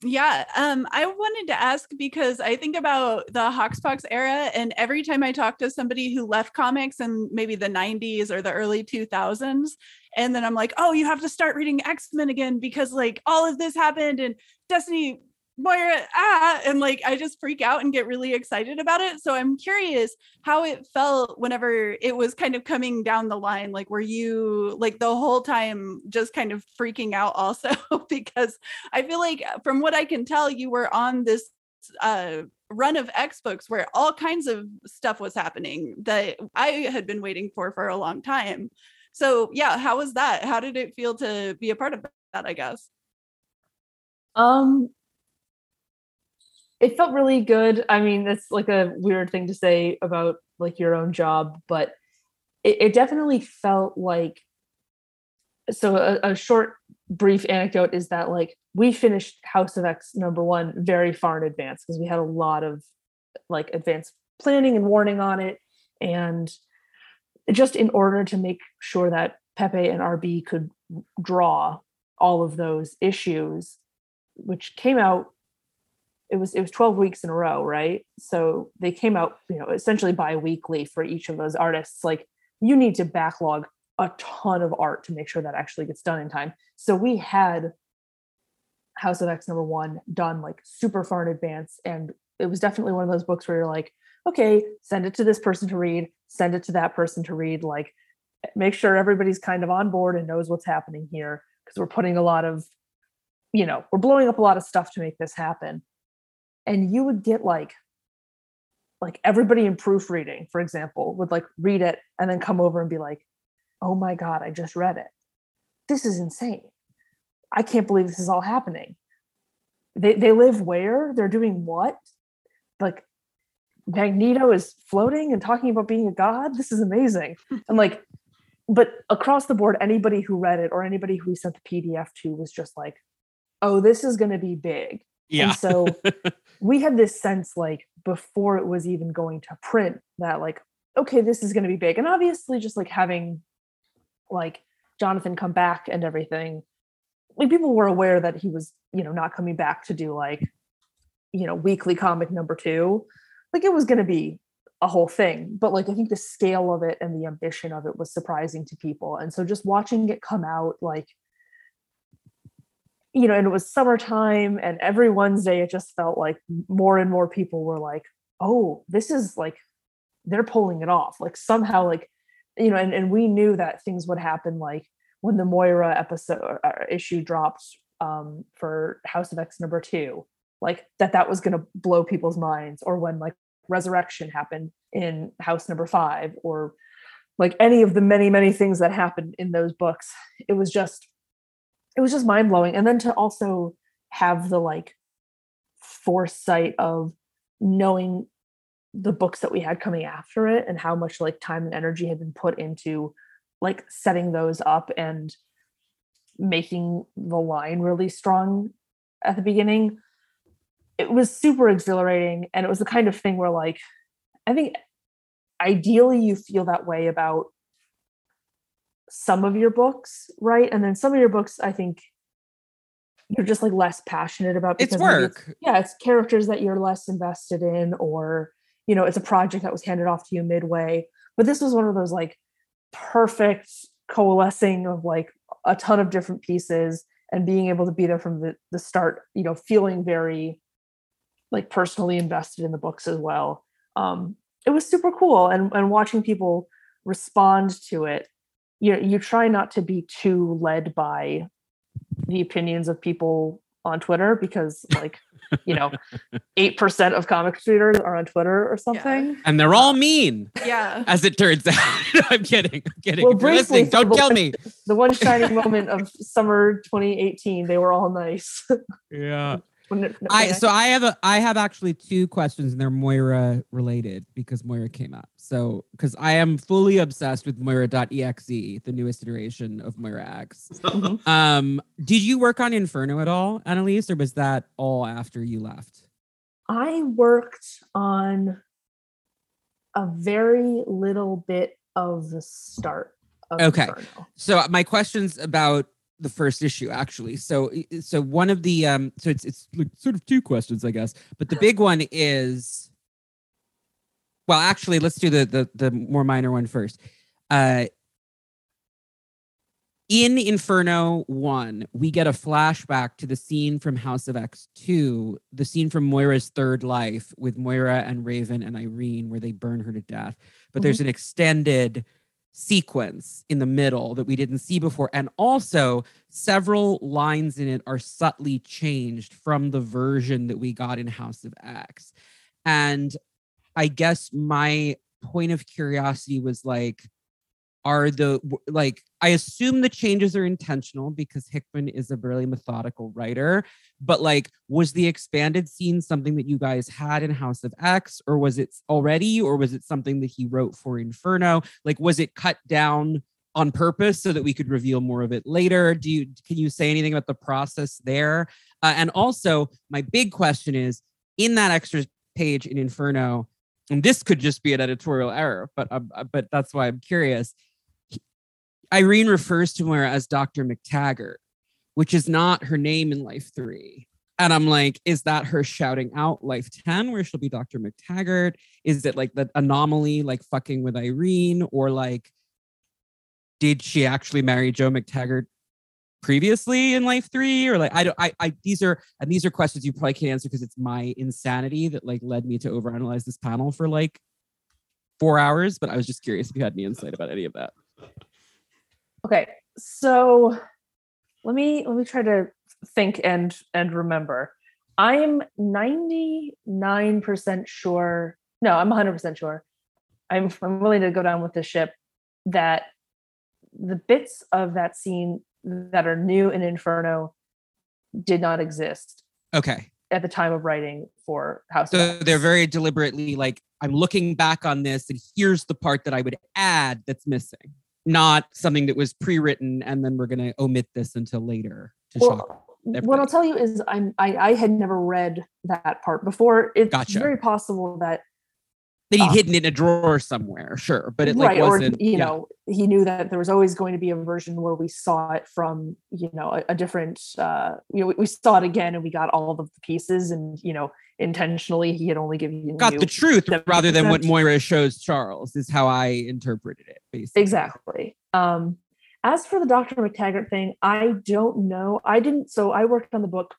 Yeah, um, I wanted to ask because I think about the Hoxpox era, and every time I talk to somebody who left comics in maybe the 90s or the early 2000s, and then I'm like, oh, you have to start reading X Men again because like all of this happened, and Destiny Moira, ah, and like I just freak out and get really excited about it. So I'm curious how it felt whenever it was kind of coming down the line. Like, were you like the whole time just kind of freaking out also? because I feel like uh, from what I can tell, you were on this uh run of X books where all kinds of stuff was happening that I had been waiting for for a long time. So yeah, how was that? How did it feel to be a part of that? I guess. Um, it felt really good. I mean, that's like a weird thing to say about like your own job, but it, it definitely felt like so a, a, short brief anecdote is that like we finished House of X number one very far in advance because we had a lot of like advanced planning and warning on it. And just in order to make sure that Pepe and RB could draw all of those issues, which came out it was it was 12 weeks in a row right? So they came out you know essentially bi-weekly for each of those artists. Like you need to backlog a ton of art to make sure that actually gets done in time. So we had house of x number one done like super far in advance. And it was definitely one of those books where you're like okay send it to this person to read send it to that person to read. Like make sure everybody's kind of on board and knows what's happening here because we're putting a lot of you know we're blowing up a lot of stuff to make this happen and you would get like like everybody in proofreading for example would like read it and then come over and be like oh my god i just read it. This is insane. I can't believe this is all happening. They they live where? They're doing what? Like magneto is floating and talking about being a god? This is amazing. And like but across the board anybody who read it or anybody who we sent the pdf to was just like oh this is going to be big yeah. And so we had this sense like before it was even going to print that like, okay, this is going to be big. And obviously just like having like Jonathan come back and everything, like people were aware that he was, you know, not coming back to do like, you know, weekly comic number two. Like it was going to be a whole thing. But like I think the scale of it and the ambition of it was surprising to people. And so just watching it come out like you know, and it was summertime, and every Wednesday it just felt like more and more people were like, oh, this is like they're pulling it off. Like somehow, like, you know, and, and we knew that things would happen like when the Moira episode uh, issue dropped um, for House of X number two, like that that was going to blow people's minds, or when like Resurrection happened in House number five, or like any of the many many things that happened in those books. It was just it was just mind blowing. And then to also have the like foresight of knowing the books that we had coming after it and how much like time and energy had been put into like setting those up and making the line really strong at the beginning it was super exhilarating and it was the kind of thing where like i think ideally you feel that way about some of your books, right? And then some of your books, I think you're just like less passionate about it's work. It's, yeah, it's characters that you're less invested in, or you know, it's a project that was handed off to you midway. But this was one of those like perfect coalescing of like a ton of different pieces and being able to be there from the, the start, you know, feeling very like personally invested in the books as well. Um, it was super cool and, and watching people respond to it you know, you try not to be too led by the opinions of people on Twitter because like you know, eight percent of comic readers are on Twitter or something, yeah. and they're all mean. Yeah, as it turns out. I'm kidding. I'm kidding. Well, briefly, don't kill me. The one shining moment of summer 2018, they were all nice. yeah. I so I have a I have actually two questions and they're Moira related because Moira came up. So because I am fully obsessed with Moira.exe, the newest iteration of Moira X. Mm-hmm. um, did you work on Inferno at all, Annalise, or was that all after you left? I worked on a very little bit of the start. Of okay. Inferno. So my questions about the first issue actually. So so one of the um so it's it's like sort of two questions I guess, but the big one is well actually let's do the the the more minor one first. Uh in Inferno 1, we get a flashback to the scene from House of X 2, the scene from Moira's third life with Moira and Raven and Irene, where they burn her to death. But there's an extended sequence in the middle that we didn't see before. And also, several lines in it are subtly changed from the version that we got in House of X. And I guess my point of curiosity was like, are the like I assume the changes are intentional because Hickman is a really methodical writer, but like was the expanded scene something that you guys had in House of X or was it already or was it something that he wrote for Inferno? Like was it cut down on purpose so that we could reveal more of it later? Do you can you say anything about the process there? Uh, and also my big question is in that extra page in Inferno and this could just be an editorial error, but uh, but that's why I'm curious Irene refers to her as Dr. McTaggart, which is not her name in Life 3. And I'm like, is that her shouting out Life 10 where she'll be Dr. McTaggart? Is it like the anomaly, like fucking with Irene? Or like, did she actually marry Joe McTaggart previously in Life 3? Or like, I don't, I, I, these are, and these are questions you probably can't answer because it's my insanity that like led me to overanalyze this panel for like four hours. But I was just curious if you had any insight about any of that. Okay, so let me let me try to think and and remember. I am 99% sure. No, I'm 100% sure. I'm I'm willing to go down with the ship that the bits of that scene that are new in Inferno did not exist Okay. at the time of writing for House So X. they're very deliberately like, I'm looking back on this, and here's the part that I would add that's missing, not something that was pre-written, and then we're gonna omit this until later to shock. well, what. I'll tell you is I'm I, I had never read that part before. It's Gotcha. very possible that That he'd uh, hidden in a drawer somewhere, sure, but it like right, or wasn't. you yeah. know, he knew that there was always going to be a version where we saw it from you know a, a different uh you know we, we saw it again and we got all of the pieces and you know intentionally he had only given you got the truth rather than what Moira shows Charles is how I interpreted it, basically. exactly um as for the dr mctaggart thing i don't know i didn't so i worked on the book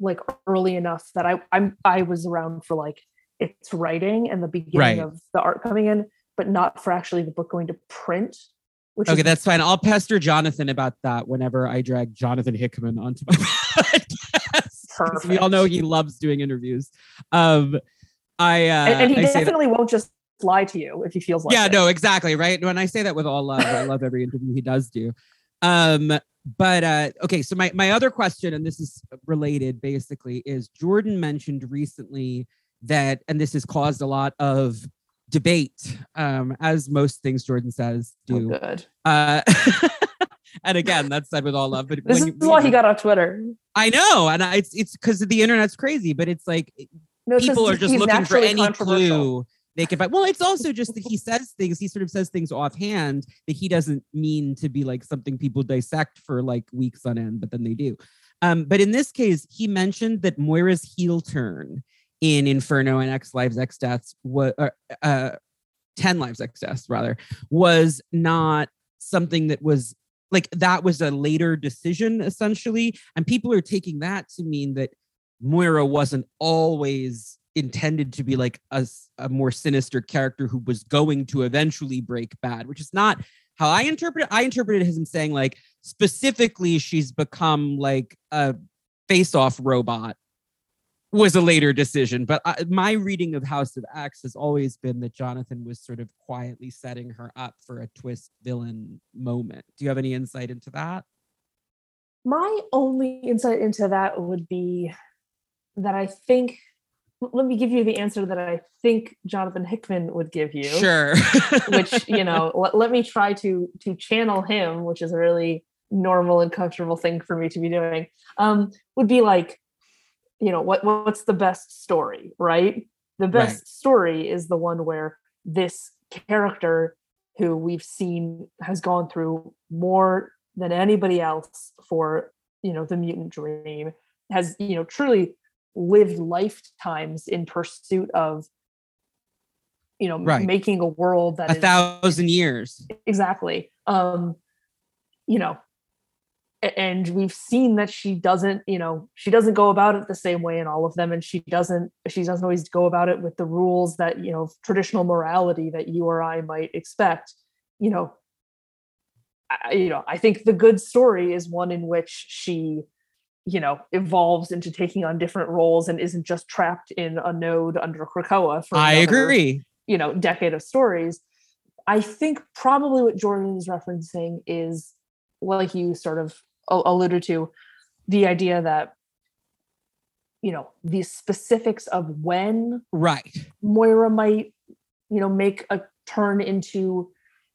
like early enough that i i'm i was around for like its writing and the beginning Right. of the art coming in but not for actually the book going to print which Okay, is that's fine. I'll pester Jonathan about that whenever I drag Jonathan Hickman onto my podcast. 'Cause We all know he loves doing interviews. Um, I uh, and, and he I definitely won't just lie to you if he feels like yeah, it. no, exactly, right. When I say that with all love, I love every interview he does do. Um, but uh, okay, so my my other question, and this is related, basically, is Jordan mentioned recently that, and this has caused a lot of debate, um, as most things Jordan says Oh, do. good Uh, and again, that's said with all love. But this when is you- why he got on twitter I know, and I, it's it's because the internet's crazy, but it's like no, it's people are just looking for any clue they can find. Well, it's also just that he says things. He sort of says things offhand that he doesn't mean to be like something people dissect for like weeks on end, but then they do. Um, but in this case, he mentioned that Moira's heel turn in Inferno and X Lives X Deaths was uh, uh, Ten Lives X Deaths rather was not something that was like that was a later decision essentially, and people are taking that to mean that Moira wasn't always intended to be like a, a more sinister character who was going to eventually break bad, which is not how I interpret it. I interpreted him saying like specifically she's become like a face-off robot was a later decision. But I, my reading of House of X has always been that Jonathan was sort of quietly setting her up for a twist villain moment. Do you have any insight into that? my only insight into that would be that I think let me give you the answer that I think Jonathan Hickman would give you. Sure. Which, you know, let, let me try to to channel him, which is a really normal and comfortable thing for me to be doing. Um, would be like, you know, what what's the best story, right? The best Right. story is the one where this character who we've seen has gone through more than anybody else for you know the mutant dream has you know truly lived lifetimes in pursuit of you know Right. making a world that a is- thousand years. exactly um you know and we've seen that she doesn't you know she doesn't go about it the same way in all of them and she doesn't she doesn't always go about it with the rules that you know traditional morality that you or i might expect you know I, you know i think the good story is one in which she you know evolves into taking on different roles and isn't just trapped in a node under krakoa for I another, agree. you know decade of stories i think probably what jordan is referencing is like you sort of alluded to the idea that you know the specifics of when Right. moira might you know make a turn into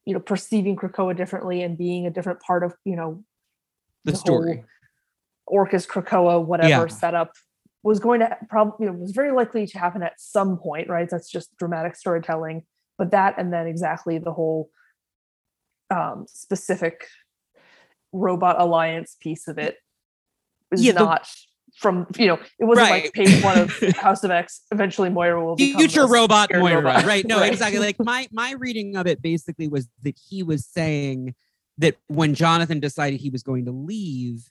you know perceiving krakoa differently and being a different part of you know The, the story. Orchis Krakoa, whatever Yeah. setup was going to probably, you know, was very likely to happen at some point, right? That's just dramatic storytelling. But that, and then exactly the whole um, specific robot alliance piece of it is Yeah, the- not from, you know, it wasn't Right. like page one of House of X. Eventually, Moira will become future robot Moira, robot. right? No, Right. exactly. Like my my reading of it basically was that he was saying that when Jonathan decided he was going to leave,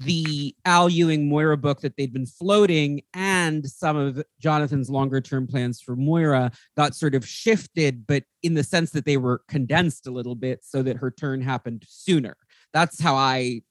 the Al Ewing Moira book that they'd been floating and some of Jonathan's longer term plans for Moira got sort of shifted, but in the sense that they were condensed a little bit so that her turn happened sooner. That's how I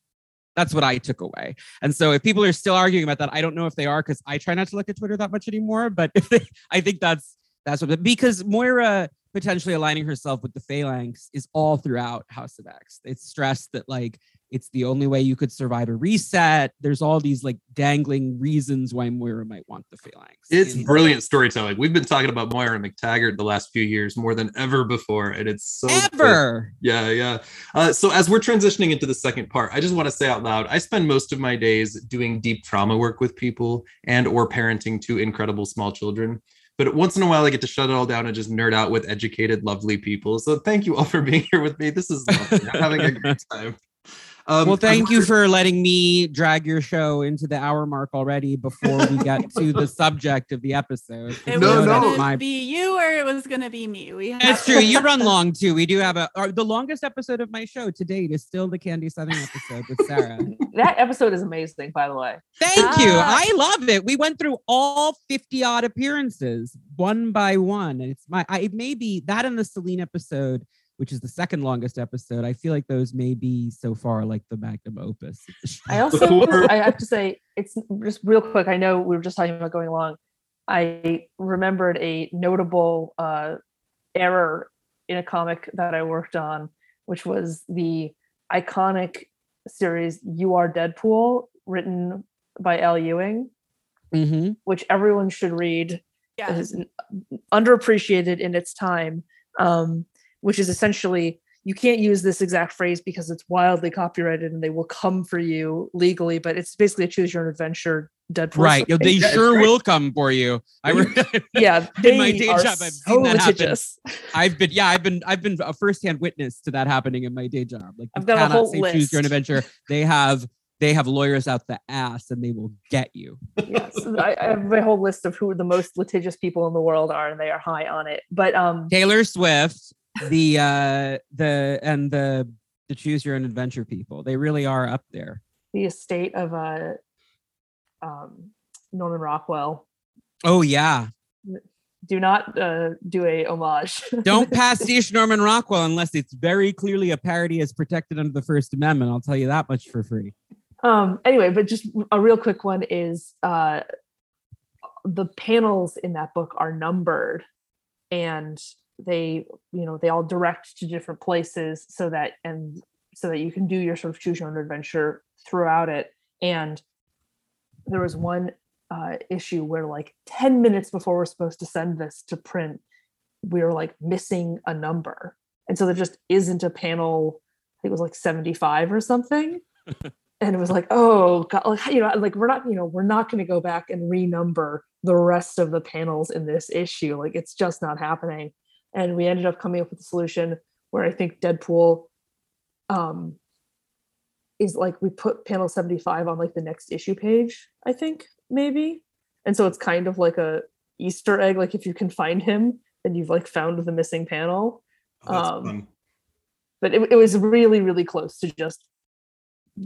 that's what I took away. And so if people are still arguing about that, I don't know if they are because I try not to look at Twitter that much anymore. But if they, I think that's that's what because Moira potentially aligning herself with the Phalanx is all throughout House of X. It's stressed that like it's the only way you could survive a reset. There's all these like dangling reasons why Moira might want the Phalanx. It's And- brilliant storytelling. We've been talking about Moira McTaggart the last few years more than ever before, and it's so ever. Yeah, yeah. Uh, so as we're transitioning into the second part, I just want to say out loud, I spend most of my days doing deep trauma work with people and or parenting two incredible small children. But once in a while, I get to shut it all down and just nerd out with educated, lovely people. So thank you all for being here with me. This is lovely. I'm having a great time. Um, well, thank you for letting me drag your show into the hour mark already before we get to the subject of the episode. It No, was no. gonna My- be you or it was gonna be me. We It's have- true. You run long too. We do have a our, the longest episode of my show to date is still the Candy Southern episode with Sarah. That episode is amazing, by the way. Thank you. Ah. I love it. We went through all 50 odd appearances one by one. And it's my I it may be that and the Selene episode, which is the second longest episode. I feel like those may be so far like the magnum opus. of the show. I also I have to say it's just real quick. I know we were just talking about going along. I remembered a notable uh, error in a comic that I worked on, which was the iconic series "You Are Deadpool," written by Al Ewing, Mhm. which everyone should read. yeah. It is underappreciated in its time, um, which is essentially you can't use this exact phrase because it's wildly copyrighted and they will come for you legally. But it's basically a choose your own adventure Deadpool. Right. story. They Yeah, sure great. will come for you. I re- Yeah. in my day job, I've so seen that happen. litigious. I've been yeah, I've been I've been a firsthand witness to that happening in my day job. Like I've got a cannot whole say choose your own adventure. They have they have lawyers out the ass and they will get you. yes, I, I have my whole list of who the most litigious people in the world are, and they are high on it. But um, Taylor Swift, the uh the and the the choose your own adventure people. They really are up there. the estate of uh, um, Norman Rockwell. Oh yeah. Do not uh, do a homage. Don't pastiche Norman Rockwell unless it's very clearly a parody as protected under the First Amendment. I'll tell you that much for free. um anyway but just a real quick one is uh the panels in that book are numbered and they you know they all direct to different places so that and so that you can do your sort of choose your own adventure throughout it. And there was one uh, issue where like 10 minutes before we're supposed to send this to print we were like missing a number. And so there just isn't a panel i think it was like 75 or something. And it was like oh god like you know like we're not you know we're not going to go back and renumber the rest of the panels in this issue. Like it's just not happening and we ended up coming up with a solution where i think deadpool um is like we put panel 75 on like the next issue page, I think, maybe. And so it's kind of like a Easter egg. Like if you can find him, then you've like found the missing panel. Oh, that's Um, fun. But it, it was really, really close to just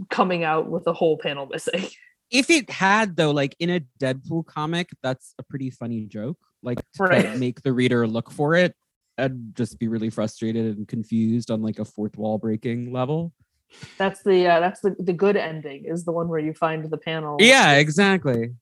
coming out with a whole panel missing. if it had though, like in a Deadpool comic, that's a pretty funny joke. Like to Right. make the reader look for it. I'd just be really frustrated and confused on like a fourth wall breaking level. That's the uh, that's the, the good ending is the one where you find the panel. Yeah, exactly.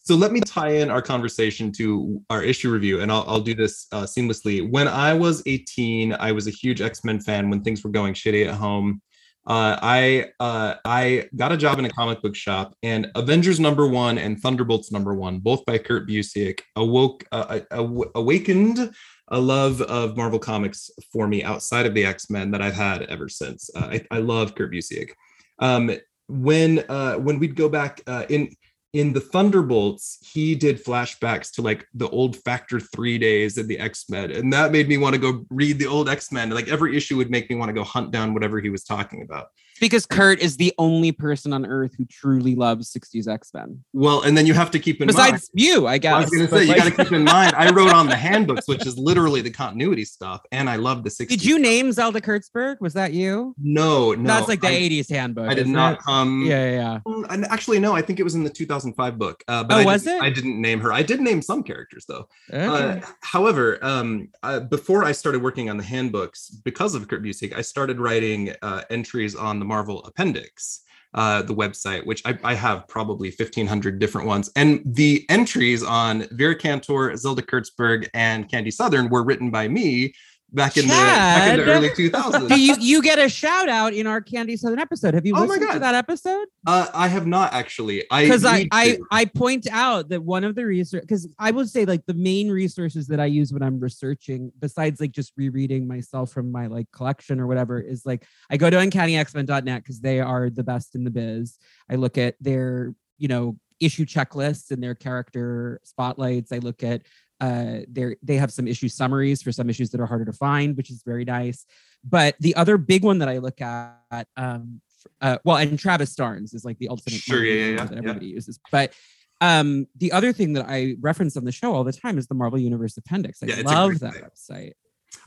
So let me tie in our conversation to our issue review, and I'll, I'll do this uh, seamlessly. When I was 18, I was a huge X Men fan when things were going shitty at home. Uh, I uh, I got a job in a comic book shop, and Avengers number one and Thunderbolts number one, both by Kurt Busiek, awoke uh, aw- awakened a love of Marvel comics for me outside of the X Men that I've had ever since. Uh, I, I love Kurt Busiek. Um, when uh, when we'd go back uh, in in the Thunderbolts, he did flashbacks to like the old Factor Three days of the X Men, and that made me want to go read the old X Men. Like every issue would make me want to go hunt down whatever he was talking about. Because Kurt is the only person on Earth who truly loves 60s X-Men. Well, and then you have to keep in mind. Besides you, I guess. I was going to say, you got to keep in mind, I wrote on the handbooks, which is literally the continuity stuff, and I love the 60s. Did you stuff. name Zelda Kurtzberg? Was that you? No, no. That's like the I, 80s handbook. I did not it? come. Yeah, yeah, yeah. Mm, And actually, no, I think it was in the 2005 book. Uh, but Oh, I was didn't- it? I didn't name her. I did name some characters though. Okay. Uh, however, um, uh, before I started working on the handbooks, because of Kurt Busiek, I started writing uh, entries on the Marvel Appendix, uh, the website, which I, I have probably 1,500 different ones. And the entries on Vera Cantor, Zelda Kurtzberg, and Candy Southern were written by me back in the back in the early 2000s. Do you you get a shout out in our Candy Southern episode? Have you Oh my listened to that episode? uh, I have not actually. I Because I I, to. I point out that one of the research because I would say like the main resources that I use when I'm researching, besides like just rereading myself from my like collection or whatever, is like I go to uncannyxmen.net because they are the best in the biz. I look at their you know issue checklists and their character spotlights. I look at uh they they have some issue summaries for some issues that are harder to find which is very nice but the other big one that i look at um uh, well and travis starnes is like the ultimate Sure, yeah, yeah, yeah, that yeah. everybody uses but um the other thing that i reference on the show all the time is the marvel universe appendix i Yeah, love that site. website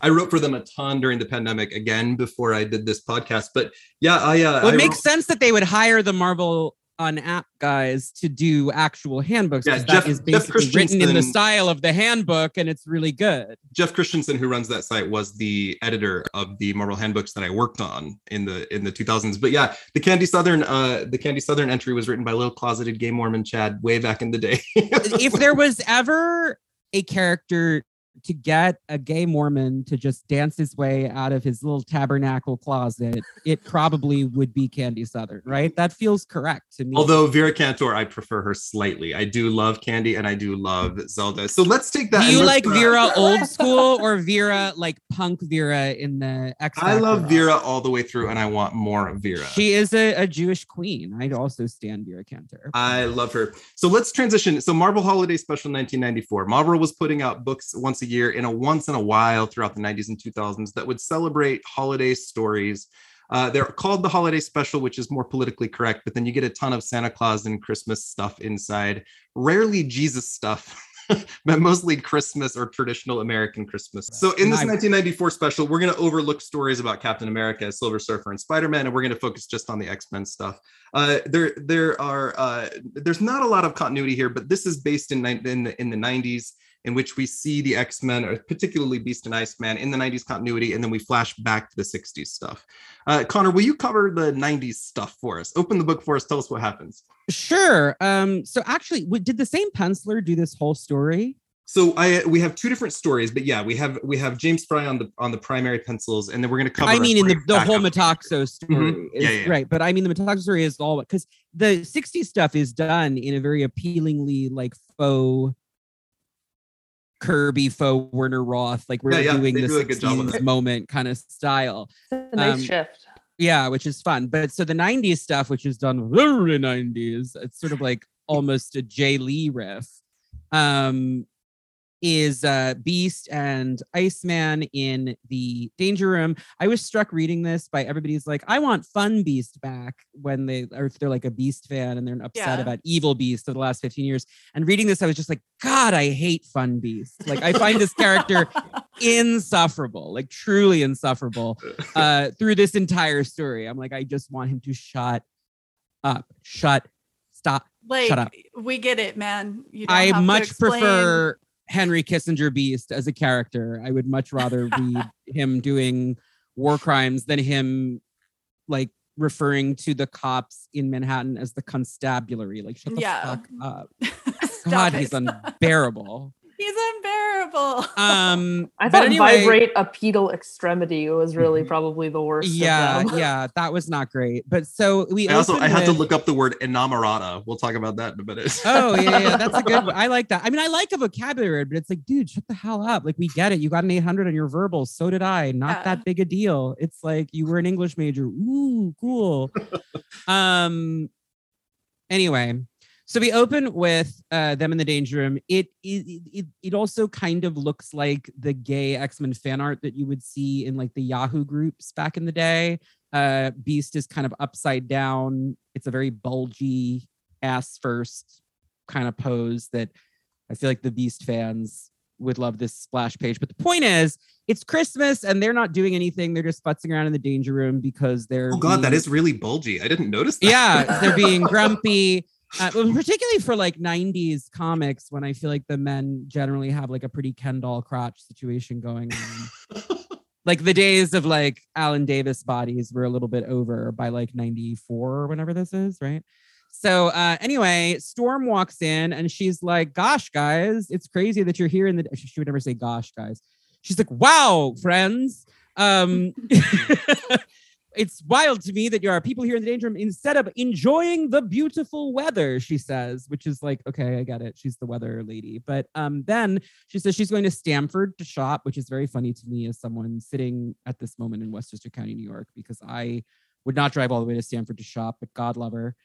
I wrote for them a ton during the pandemic again before I did this podcast. But yeah, I uh, well it I makes wrote- sense that they would hire the marvel on app guys to do actual handbooks Yeah, Jeff- that is basically written in the style of the handbook and it's really good Jeff Christiansen, who runs that site, was the editor of the Marvel handbooks that I worked on in the in the 2000s. But yeah, the Candy Southern uh, the Candy Southern entry was written by little closeted gay Mormon Chad way back in the day. if there was ever a character to get a gay Mormon to just dance his way out of his little tabernacle closet, it probably would be Candy Southern, right? That feels correct to me. Although Vera Cantor, I prefer her slightly. I do love Candy and I do love Zelda. So let's take that. do you like Vera old school or Vera like punk Vera in the X? I love Factor? Vera all the way through, and I want more Vera. She is a, a Jewish queen. I'd also stand Vera Cantor. I love her. So let's transition. So Marvel Holiday Special 1994. Marvel was putting out books once a year in a once in a while throughout the 90s and 2000s that would celebrate holiday stories. Uh, they're called the Holiday Special, which is more politically correct, but then you get a ton of Santa Claus and Christmas stuff inside. Rarely Jesus stuff. but mostly Christmas or traditional American Christmas. So in this 1994 special, we're going to overlook stories about Captain America, Silver Surfer, and Spider-Man, and we're going to focus just on the X-Men stuff. Uh, there, there are, uh, there's not a lot of continuity here, but this is based in in the, in the 90s, in which we see the X-Men, or particularly Beast and Iceman, in the 90s continuity, and then we flash back to the 60s stuff. Uh, Connor, will you cover the 90s stuff for us? Open the book for us. Tell us what happens. Sure. Um, so actually, did the same penciler do this whole story? So I we have two different stories, but yeah, we have we have James Fry on the on the primary pencils, and then we're going to cover. I mean, in the, the whole. Metaxo story, Mhm. is, yeah, yeah. right? But I mean, the Metaxo story is all because the '60s stuff is done in a very appealingly like faux Kirby, faux Werner Roth, like we're Yeah, yeah, doing they the do a good job with 60s moment kind of style. It's a nice Um, shift. Yeah, which is fun. But so the '90s stuff, which is done very '90s, it's sort of like almost a Jay Lee riff. Um, is uh, Beast and Iceman in the Danger Room. I was struck reading this by everybody's like, I want Fun Beast back when they, or if they're like a Beast fan and they're upset Yeah. about Evil Beast of the last 15 years. And reading this, I was just like, God, I hate Fun Beast. Like, I find this character insufferable, like truly insufferable uh, through this entire story. I'm like, I just want him to shut up, shut, stop. like up. we get it, man. You don't I have much prefer Henry Kissinger Beast as a character. I would much rather read him doing war crimes than him like referring to the cops in Manhattan as the constabulary. Like, shut the Yeah. fuck up. God, he's unbearable. He's unbearable. Um, I thought anyway, vibrate a pedal extremity was really Mhm. probably the worst. Yeah, of them. yeah, that was not great. But so we I also open I had to look up the word inamorata. We'll talk about that in a minute. Oh yeah, yeah, that's a good. one. I like that. I mean, I like a vocabulary, word, but it's like, dude, shut the hell up. Like, we get it. You got an 800 on your verbal. So did I. Not Yeah. that big a deal. It's like you were an English major. Ooh, cool. um. Anyway, so we open with uh, them in the danger room. It, it it it also kind of looks like the gay X Men fan art that you would see in like the Yahoo groups back in the day. Uh, Beast is kind of upside down. It's a very bulgy ass first kind of pose that I feel like the Beast fans would love this splash page. But the point is, it's Christmas and they're not doing anything. They're just futzing around in the danger room because they're oh god, that being- is really bulgy. I didn't notice that. yeah, they're being grumpy. Uh, particularly for like 90s comics when I feel like the men generally have like a pretty Ken doll crotch situation going on. like the days of like Alan Davis bodies were a little bit over by like 94 or whenever this is, right? So uh anyway, Storm walks in and she's like, "Gosh, guys, it's crazy that you're here in the she she would never say gosh, guys. She's like, "Wow, friends. Um it's wild to me that there are people here in the danger room instead of enjoying the beautiful weather, she says, which is like, okay, I get it. She's the weather lady. But um, then she says she's going to Stamford to shop, which is very funny to me as someone sitting at this moment in Westchester County, New York, because I would not drive all the way to Stamford to shop, but God love her.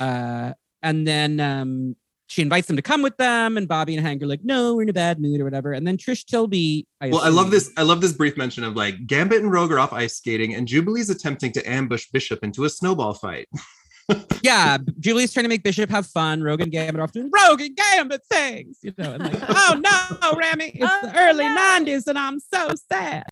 Uh, and then um, she invites them to come with them, and Bobby and Hank are like, no, we're in a bad mood or whatever. And then Trish Tilby, I Well, I love this. I love this brief mention of like Gambit and Rogue are off ice skating, and Jubilee's attempting to ambush Bishop into a snowball fight. yeah, Julie's trying to make Bishop have fun. Rogan Gambit are off doing Rogan Gambit things, you know, and like, oh no, Rami, it's Oh, the early no. 90s and I'm so sad.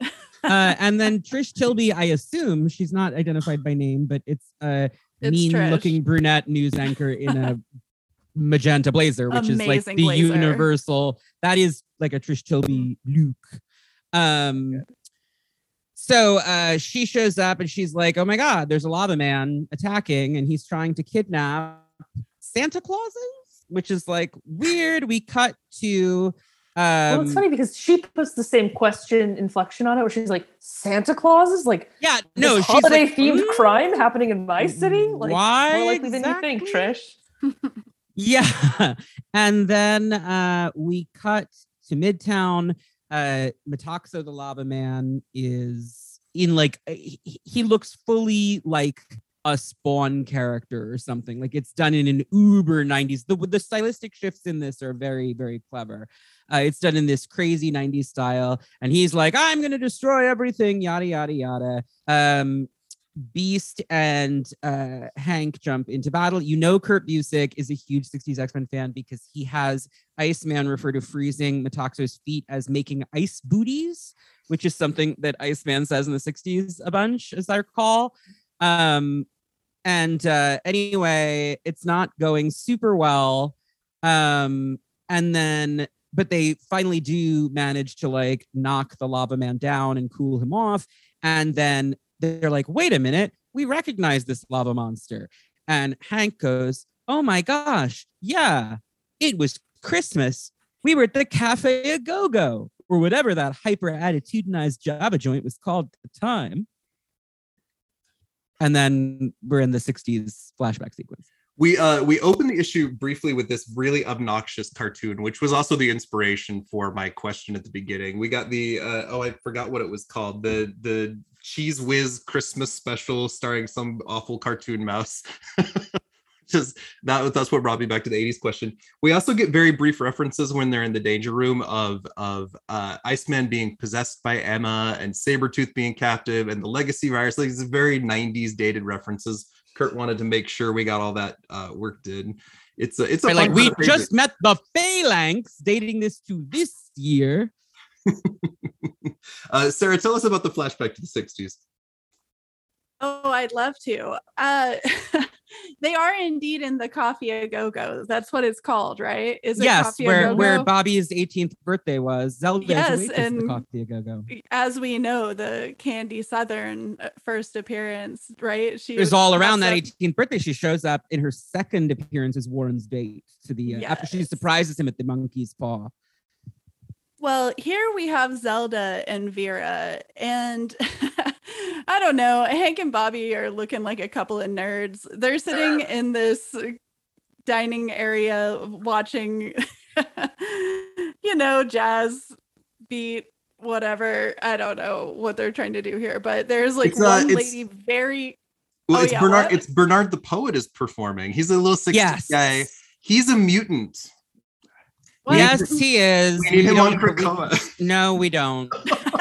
Uh, and then Trish Tilby, I assume she's not identified by name, but it's a It's mean-looking brunette news anchor in a magenta blazer, which is like the blazer. universal, that is like a Trish Tilby look. Um, so uh, she shows up and she's like, "Oh my God, there's a lava man attacking, and he's trying to kidnap Santa Clauses," which is like weird. We cut to. Um, well, it's funny because she puts the same question inflection on it, where she's like, "Santa Claus is like Yeah, no holiday like, themed "Mm, crime happening in my city." Like why more likely than you think. Trish. Yeah. And then uh we cut to Midtown. Uh Metaxo the Lava Man is in like uh, he, looks fully like a spawn character or something. Like it's done in an uber 90s. The the stylistic shifts in this are very, very clever. Uh, it's done in this crazy 90s style. And he's like, I'm gonna destroy everything, yada yada yada. Um Beast and uh, Hank jump into battle. You know, Kurt Busiek is a huge 60s X Men fan because he has Iceman refer to freezing Metaxo's feet as making ice booties, which is something that Iceman says in the 60s a bunch, as I recall. Um, and uh, anyway, it's not going super well. Um, and then, but they finally do manage to like knock the lava man down and cool him off. And then they're like, wait a minute, we recognize this lava monster. And Hank goes, oh my gosh, yeah, it was Christmas. We were at the Cafe a Go Go, or whatever that hyper attitudinized Java joint was called at the time. And then we're in the 60s flashback sequence. We uh we opened the issue briefly with this really obnoxious cartoon, which was also the inspiration for my question at the beginning. We got the uh, oh I forgot what it was called the the Cheese Whiz Christmas special starring some awful cartoon mouse. just that that's what brought me back to the 80s question. We also get very brief references when they're in the danger room of of uh, Iceman being possessed by Emma and Sabretooth being captive and the legacy virus. Like it's very 90s dated references. Kurt wanted to make sure we got all that uh, work did. It's a it's a Right, like we just met the Phalanx, dating this to this year. uh, Sara, tell us about the flashback to the 60s. Oh, I'd love to. Uh, they are indeed in the Coffee a Go Go. That's what it's called, right? Is it yes, Coffee where where Bobby's 18th birthday was. Zelda Yes, and the coffee a go go. As we know, the Candy Southern uh, first appearance, right? She was all around that dressed up- 18th birthday. She shows up in her second appearance as Warren's date to the uh, after she surprises him at the monkey's paw. Well, here we have Zelda and Vera, and I don't know. Hank and Bobby are looking like a couple of nerds. They're sitting in this dining area watching, you know, jazz beat, whatever. I don't know what they're trying to do here, but there's like It's, uh, one it's- lady very. Well, Oh, it's yeah, Bernard. what? It's Bernard the poet is performing. He's a little 60s Yes. guy. He's a mutant. What? Yes, he is. We need him don't- on Krakoa. No, we don't.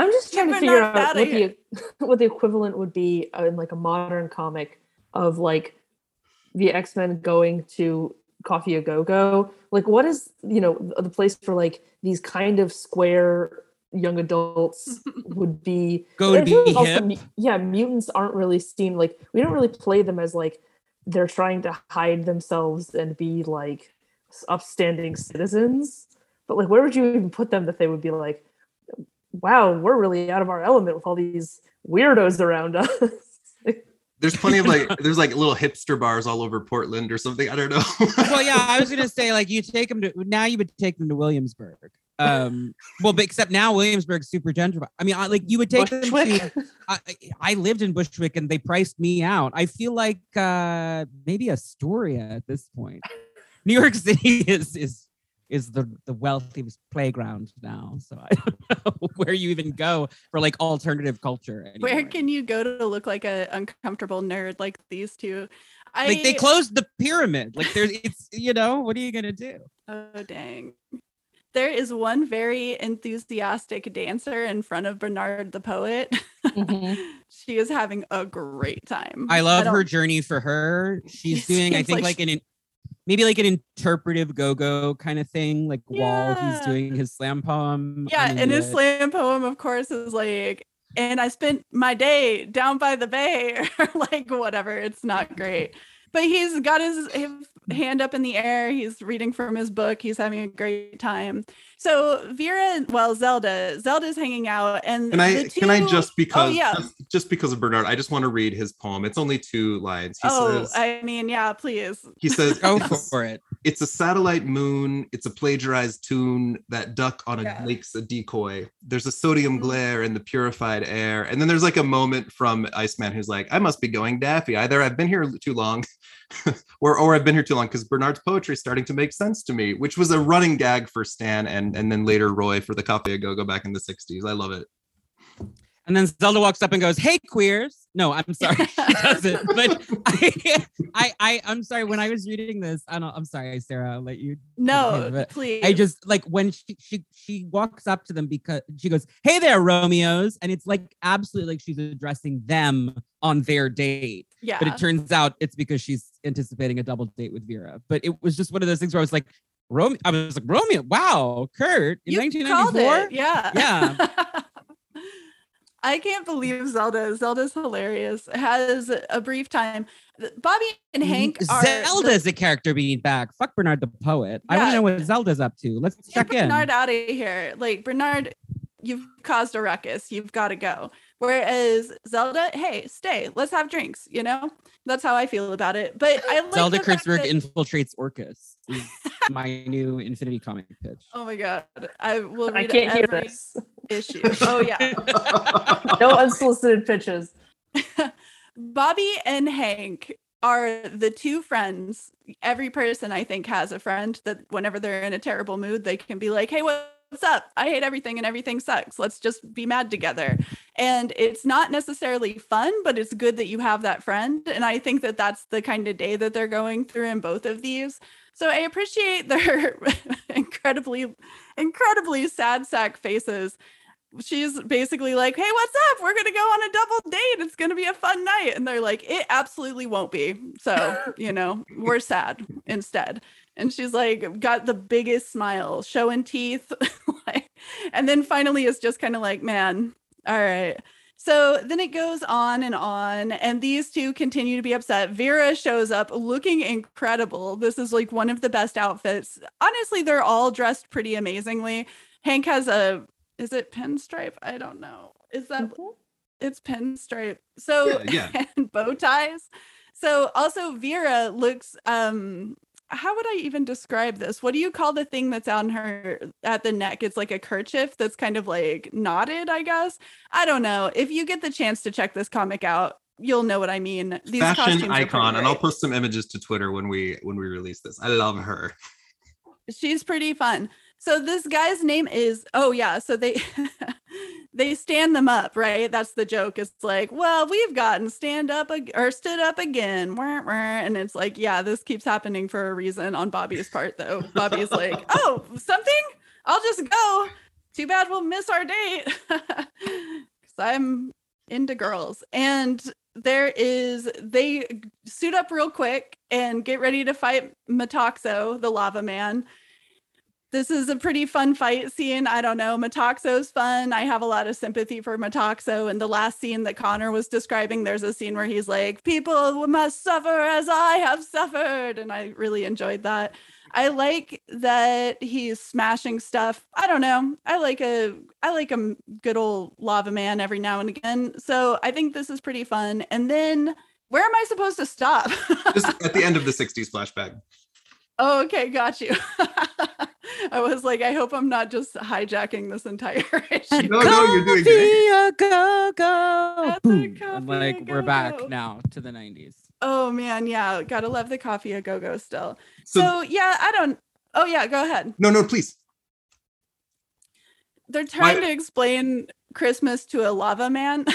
I'm just trying to figure out what here. the what the equivalent would be in like a modern comic of like the X Men going to Coffee a Go Go. Like, what is you know the the place for like these kind of square young adults would be Go to I be also hip. yeah, mutants aren't really seen like we don't really play them as like they're trying to hide themselves and be like upstanding citizens. But like, where would you even put them that they would be like, wow, we're really out of our element with all these weirdos around us. There's plenty of like, there's like little hipster bars all over Portland or something. I don't know. well, yeah, I was gonna say like you take them to now you would take them to Williamsburg. Um, well, but except now Williamsburg's super gentrified. I mean, I, like you would take them Bushwick. to. I, I- I lived in Bushwick and they priced me out. I feel like uh maybe Astoria at this point. New York City is is is the the wealthiest playground now. So I don't know where you even go for like alternative culture. Where can you go to look like a uncomfortable nerd like these two? I, like they closed the pyramid? Like there's it's you know what are you gonna do? Oh dang. There is one very enthusiastic dancer in front of Bernard the poet. Mhm. she is having a great time. I love don't- her journey for her. She's doing, I think, like like, an in- maybe like an interpretive go-go kind of thing, like while he's doing his slam poem. Yeah, and his slam poem, of course, is like, and I spent my day down by the bay, or like whatever. It's not great. But he's got his, his hand up in the air. He's reading from his book. He's having a great time. So Vera, well, Zelda, Zelda's hanging out, and Can I the can I just because Oh yeah. just, just because of Bernard, I just want to read his poem. It's only two lines. He Oh, says I mean, yeah, please. he says Go for it. It's a satellite moon. It's a plagiarized tune. That duck on a Yeah. lake's a decoy. There's a sodium Mhm. glare in the purified air. And then there's like a moment from Iceman who's like, I must be going daffy. Either I've been here too long or or I've been here too long because Bernard's poetry is starting to make sense to me, which was a running gag for Stan and and then later Roy for the Coffee a Go-Go back in the 60s. I love it. And then Zelda walks up and goes, "Hey, queers!" No, I'm sorry, she doesn't. But I, I, I, I'm sorry. When I was reading this, I don't. I'm sorry, Sara. I'll let you. No, but please. I just like when she, she she walks up to them because she goes, "Hey there, Romeos," and it's like absolutely like she's addressing them on their date. yeah. But it turns out it's because she's anticipating a double date with Vera. But it was just one of those things where I was like, Romeo. I was like, Romeo. Wow, Kurt in You called 1994. it. Yeah. Yeah. I can't believe Zelda. Zelda's hilarious. Has a brief time. Bobby and mm-hmm. Hank are the- Zelda's a character being back. Fuck Bernard the poet. I want Yeah. to know what Zelda's up to. Let's Get check in. Bernard out of here. Like Bernard, you've caused a ruckus. You've got to go. Whereas Zelda, hey, stay. Let's have drinks. You know, that's how I feel about it. But I like Zelda the Kurtzberg that- infiltrates Orchis. is my new Infinity comic pitch. Oh my god, I will. I can't hear this. issue. Oh yeah. No unsolicited pitches. Bobby and Hank are the two friends. Every person I think has a friend that whenever they're in a terrible mood, they can be like, "Hey, what, what's up? I hate everything and everything sucks. Let's just be mad together. And it's not necessarily fun, but it's good that you have that friend. And I think that that's the kind of day that they're going through in both of these. So I appreciate their incredibly, incredibly sad sack faces. She's basically like, Hey, what's up? We're going to go on a double date. It's going to be a fun night. And they're like, It absolutely won't be. So, you know, we're sad instead and she's like got the biggest smile showing teeth like, and then finally it's just kind of like man all right so then it goes on and on and these two continue to be upset. Vera shows up looking incredible. This is like one of the best outfits. Honestly they're all dressed pretty amazingly. Hank has a is it pinstripe? I don't know. Is that Mhm. it's pinstripe. So Yeah, yeah. and bow ties. So also vera looks um how would I even describe this? What do you call the thing that's on her at the neck? It's like a kerchief that's kind of like knotted, I guess. I don't know. If you get the chance to check this comic out, you'll know what I mean. These Fashion icon, and I'll post some images to Twitter when we when we release this. I love her. she's pretty fun. So this guy's name is oh yeah, so they they stand them up, right? That's the joke. It's like, well, we've gotten stand up ag- or stood up again. And it's like, yeah, this keeps happening for a reason on Bobby's part though. Bobby's like, "Oh, something? I'll just go. Too bad we'll miss our date." Cuz I'm into girls. And there is they suit up real quick and get ready to fight Metoxo, the lava man. This is a pretty fun fight scene. I don't know. Metoxo's fun. I have a lot of sympathy for Metoxo. And the last scene that Connor was describing, there's a scene where he's like, People must suffer as I have suffered. And I really enjoyed that. I like that he's smashing stuff. I don't know. I like a I like a good old lava man every now and again. So I think this is pretty fun. And then where am I supposed to stop? Just at the end of the 60s flashback. Oh, okay, got you. I was like, I hope I'm not just hijacking this entire issue. No, no, you're doing great. Coffee, a go go. At the Boom. coffee, And a like we're back now to the 90s. Oh man, yeah, gotta love the coffee a go go still. So, So yeah, I don't. Oh yeah, go ahead. no, no, please. They're trying My- to explain Christmas to a lava man.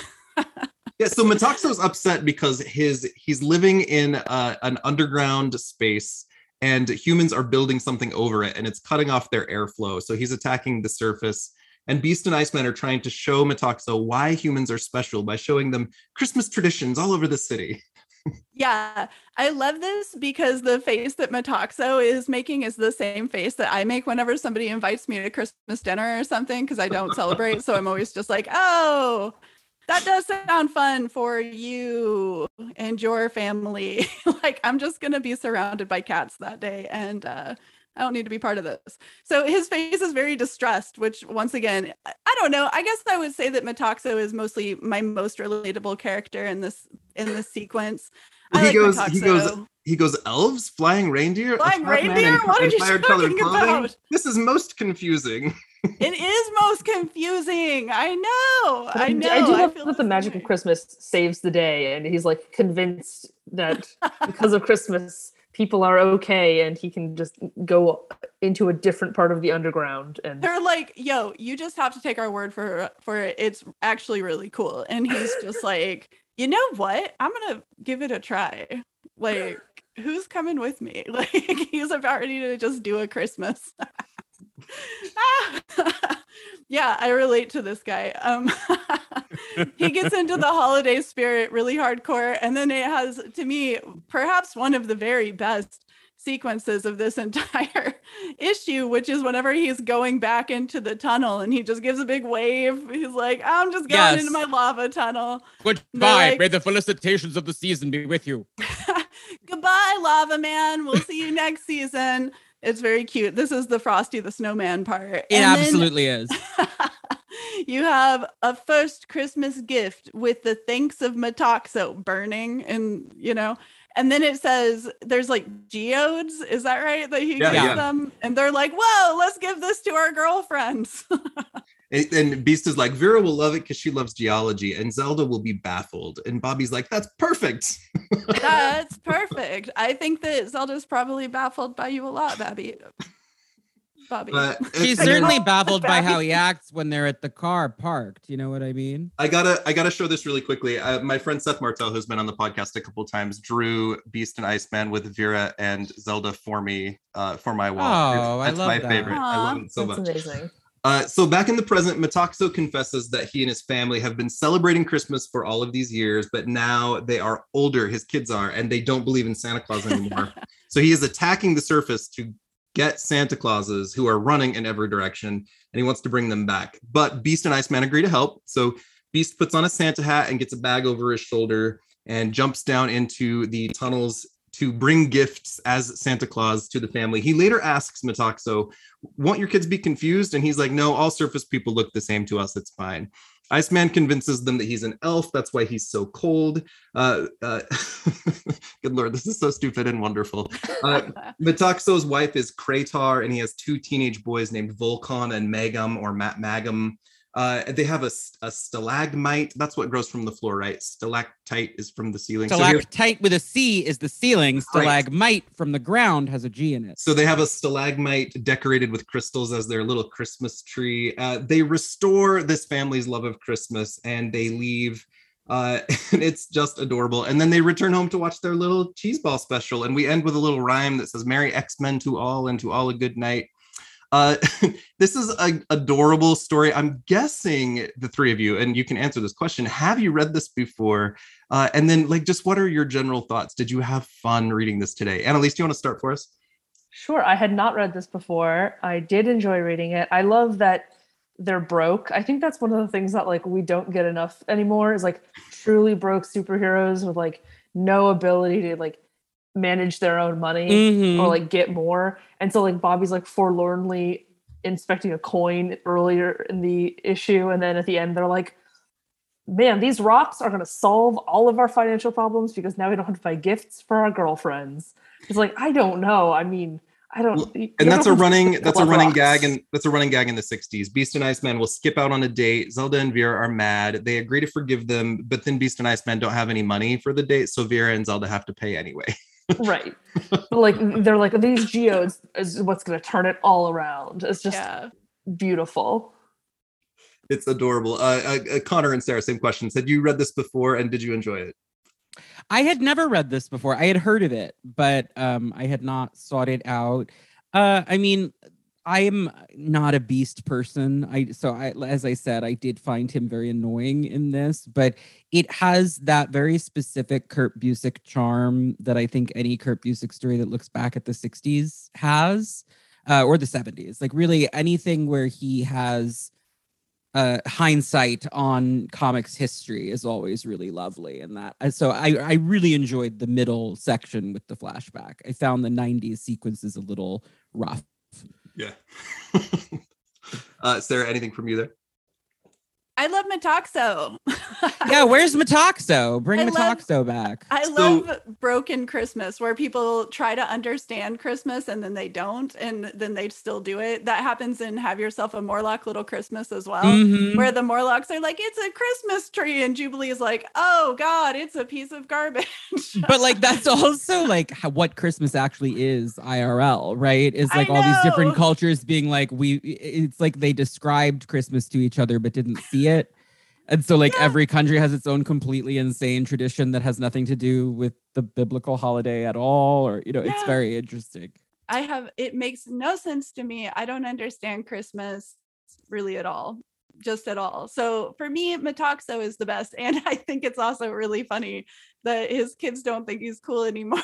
Yeah, so Metaxo's upset because his he's living in uh, an underground space and humans are building something over it and it's cutting off their airflow. So he's attacking the surface. And Beast and Iceman are trying to show Metaxo why humans are special by showing them Christmas traditions all over the city. Yeah, I love this because the face that Metoxo is making is the same face that I make whenever somebody invites me to Christmas dinner or something because I don't celebrate. So I'm always just like, oh, that does sound fun for you and your family. like, I'm just going to be surrounded by cats that day. And, uh, I don't need to be part of this. So his face is very distressed, which once again, I don't know. I guess I would say that Metoxo is mostly my most relatable character in this in this sequence. I he like goes- he goes, He goes, elves, flying reindeer, Flying reindeer? What are you talking clothing? about? This is most confusing. it is most confusing. I know. I d- know. I do love feel that the magic of. Christmas saves the day, and he's like convinced that because of Christmas, people are okay, and he can just go into a different part of the underground. And They're like, "Yo, you just have to take our word for for it. It's actually really cool." And he's just like, "You know what? I'm gonna give it a try. Like, who's coming with me? Like, he's about ready to just do a Christmas." yeah, I relate to this guy. Um, he gets into the holiday spirit really hardcore, and then it has, to me, perhaps one of the very best sequences of this entire issue, which is whenever he's going back into the tunnel and he just gives a big wave. He's like, I'm just going Yes. into my lava tunnel. Goodbye. like- May the felicitations of the season be with you. Goodbye, lava man. We'll see you next season. It's very cute. This is the Frosty the Snowman part. It And then- absolutely is. you have a first Christmas gift with the thanks of Metoxo burning, and you know, and then it says there's like geodes. Is that right? That he Yeah, gives yeah. them, and they're like, "Whoa, let's give this to our girlfriends." And, and Beast is like, Vera will love it because she loves geology, and Zelda will be baffled. And Bobby's like, that's perfect. That's perfect. I think that Zelda's probably baffled by you a lot, Babby. Bobby. But She's and then certainly baffled by how he acts when they're at the car parked. You know what I mean? I gotta I gotta show this really quickly. Uh, my friend Seth Martel, who's been on the podcast a couple times, drew Beast and Iceman with Vera and Zelda for me uh, for my wall. Oh, I That's love my that. favorite. I love it so That's much. amazing. Uh, so back in the present, Metaxo confesses that he and his family have been celebrating Christmas for all of these years, but now they are older, his kids are, and they don't believe in Santa Claus anymore. so he is attacking the surface to get Santa Clauses who are running in every direction, and he wants to bring them back. But Beast and Iceman agree to help. So Beast puts on a Santa hat and gets a bag over his shoulder and jumps down into the tunnels to bring gifts as Santa Claus to the family. He later asks Metaxo, won't your kids be confused? And he's like, no, all surface people look the same to us. It's fine. Iceman convinces them that he's an elf. That's why he's so cold. Uh, uh, good lord, this is so stupid and wonderful. Uh, Metaxo's wife is Kratar, and he has two teenage boys named Volcon and Magum or Matt Magum. Uh, they have a stalagmite. That's what grows from the floor, right? Stalactite is from the ceiling. So, Stalactite with a C is the ceiling. Stalagmite from the ground has a G in it. So they have a stalagmite decorated with crystals as their little Christmas tree. Uh, they restore this family's love of Christmas and they leave. Uh, and it's just adorable. And then they return home to watch their little cheese ball special. And we end with a little rhyme that says, Merry X Men to all and to all a good night. Uh, this is an adorable story. I'm guessing the three of you, and you can answer this question. Have you read this before? Uh, and then, like, just what are your general thoughts? Did you have fun reading this today? Annalise, do you want to start for us? Sure. I had not read this before. I did enjoy reading it. I love that they're broke. I think that's one of the things that like we don't get enough anymore is like truly broke superheroes with like no ability to like manage their own money Mhm. or like get more. And so like Bobby's like forlornly inspecting a coin earlier in the issue and then at the end they're like man, these rocks are going to solve all of our financial problems because now we don't have to buy gifts for our girlfriends. It's like I don't know. I mean, I don't. And that's a running that's a running rocks. gag and that's a running gag in the 60s beast and iceman will skip out on a date zelda and vera are mad they agree to forgive them but then beast and iceman don't have any money for the date so vera and zelda have to pay anyway right. But like they're like these geodes is what's going to turn it all around. It's just yeah. beautiful. it's adorable uh, uh, uh, connor and sara same questions had you read this before and did you enjoy it I had never read this before. I had heard of it, but um, I had not sought it out. Uh, I mean, I am not a beast person. I so I, as I said, I did find him very annoying in this, but it has that very specific Kurt Busiek charm that I think any Kurt Busiek story that looks back at the '60s has, uh, or the '70s. Like really anything where he has uh hindsight on comics history is always really lovely and that so i i really enjoyed the middle section with the flashback i found the 90s sequences a little rough yeah. Uh there anything from you there I love Metaxo. yeah where's metoxo bring I love- back I So- love broken Christmas where people try to understand Christmas and then they don't, and then they still do it. That happens in Have Yourself a Morlock Little Christmas as well, Mhm. where the Morlocks are like, it's a Christmas tree, and Jubilee is like, oh God, it's a piece of garbage. but like that's also like what christmas actually is irl right is like all these different cultures being like we it's like they described christmas to each other but didn't see it and so like Yeah. every country has its own completely insane tradition that has nothing to do with the biblical holiday at all or you know it's very interesting I have it makes no sense to me. I don't understand Christmas really at all, just at all. So for me, Metoxo is the best, and I think it's also really funny that his kids don't think he's cool anymore.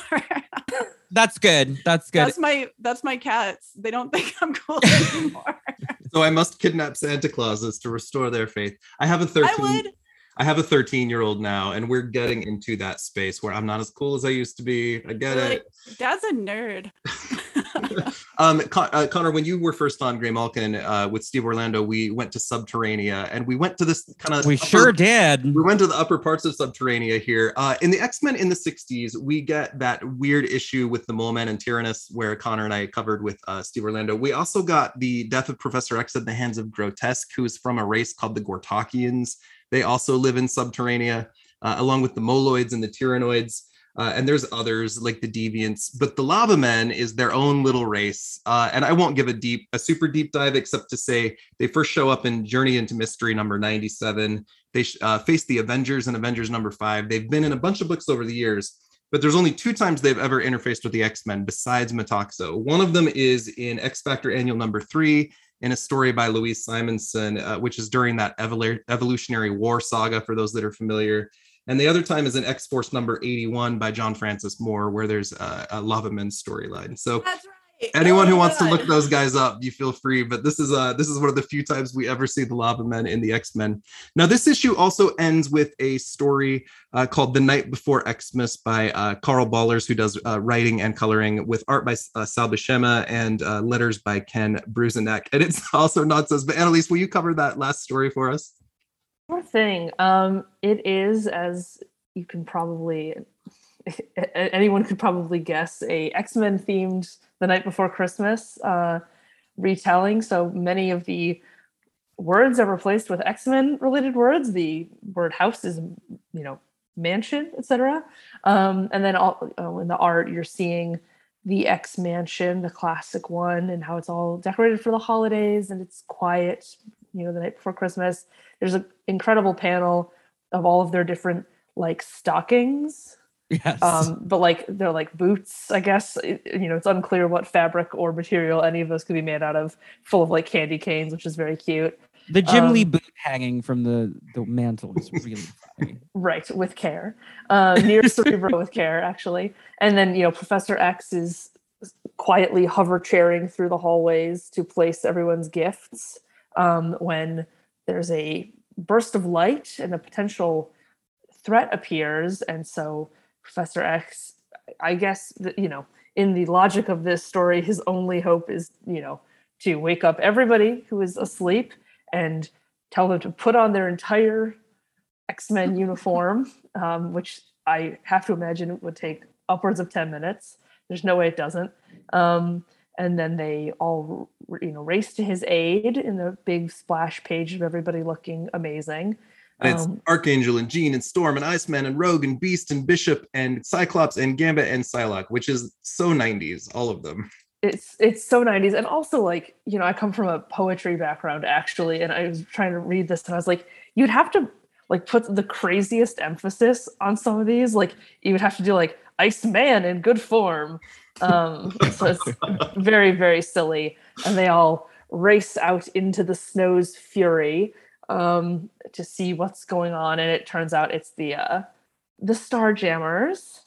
that's good that's good that's my that's my cats. They don't think I'm cool anymore. So i must kidnap santa clauses to restore their faith i have a 13 I would. I have a 13 year old now, and we're getting into that space where I'm not as cool as I used to be. I get Like, it. Dad's a nerd. Um, Con- uh, Connor, when you were first on Graymalkin uh, with Steve Orlando, we went to Subterranea, and we went to this kind of we sure did we went to the upper parts of Subterranea here. Uh, in the X Men in the 60s, we get that weird issue with the Mole Man and Tyrannus, where Connor and I covered with uh, Steve Orlando. We also got the death of Professor X in the hands of Grotesk, who is from a race called the Gortokians. They also live in Subterranea, uh, along with the Moloids and the Tyrannoids. Uh, and there's others like the Deviants, but the Lava Men is their own little race. Uh, and I won't give a deep, a super deep dive, except to say they first show up in Journey into Mystery number 97. They uh, face the Avengers in Avengers number five. They've been in a bunch of books over the years, but there's only two times they've ever interfaced with the X-Men besides Metaxo. One of them is in X Factor Annual number three in a story by Louise Simonson, uh, which is during that evol- Evolutionary War saga, for those that are familiar. And the other time is in X Force number 81 by John Francis Moore, where there's a, a Lava Men storyline. So right. anyone Oh who wants to look those guys up, you feel free. But this is uh this is one of the few times we ever see the Lava Men in the X Men. Now this issue also ends with a story uh, called "The Night Before Xmas" by uh, Karl Bollers, who does uh, writing and coloring, with art by uh, Sal Buscema and uh, letters by Ken Bruzenek. And it's also nonsense. But Annalise, will you cover that last story for us? Sure thing. Um, it is, as you can probably, anyone could probably guess, a X Men themed The Night Before Christmas uh, retelling. So many of the words are replaced with X Men related words. The word house is, you know, mansion, etc. Um, and then all oh, in the art, you're seeing the X Mansion, the classic one, and how it's all decorated for the holidays and it's quiet, you know, the night before Christmas there's an incredible panel of all of their different like stockings. Yes. um but like they're like boots i guess. It- you know it's unclear what fabric or material any of those could be made out of full of like candy canes which is very cute. The Jim Lee um, boot hanging from the the mantle is really funny. right with care. Um near cerebro with care actually. And then you know professor x is quietly hover chairing through the hallways to place everyone's gifts um when there's a burst of light and a potential threat appears. And so professor x i guess that you know in the logic of this story his only hope is you know to wake up everybody who is asleep and tell them to put on their entire x-men uniform um, which i have to imagine would take upwards of 10 minutes. There's no way it doesn't. Um, and then they all you know race to his aid in the big splash page of everybody looking amazing. And it's Um, Archangel and Jean and Storm and Iceman and Rogue and Beast and Bishop and Cyclops and Gambit and Psylocke, which is so 90s, all of them. it's it's so 90s and also like you know i come from a poetry background actually and i was trying to read this and i was like you'd have to like put the craziest emphasis on some of these. Like you would have to do like Iceman in good form um so it's very very silly and they all race out into the snow's fury um to see what's going on and it turns out it's the uh the starjammers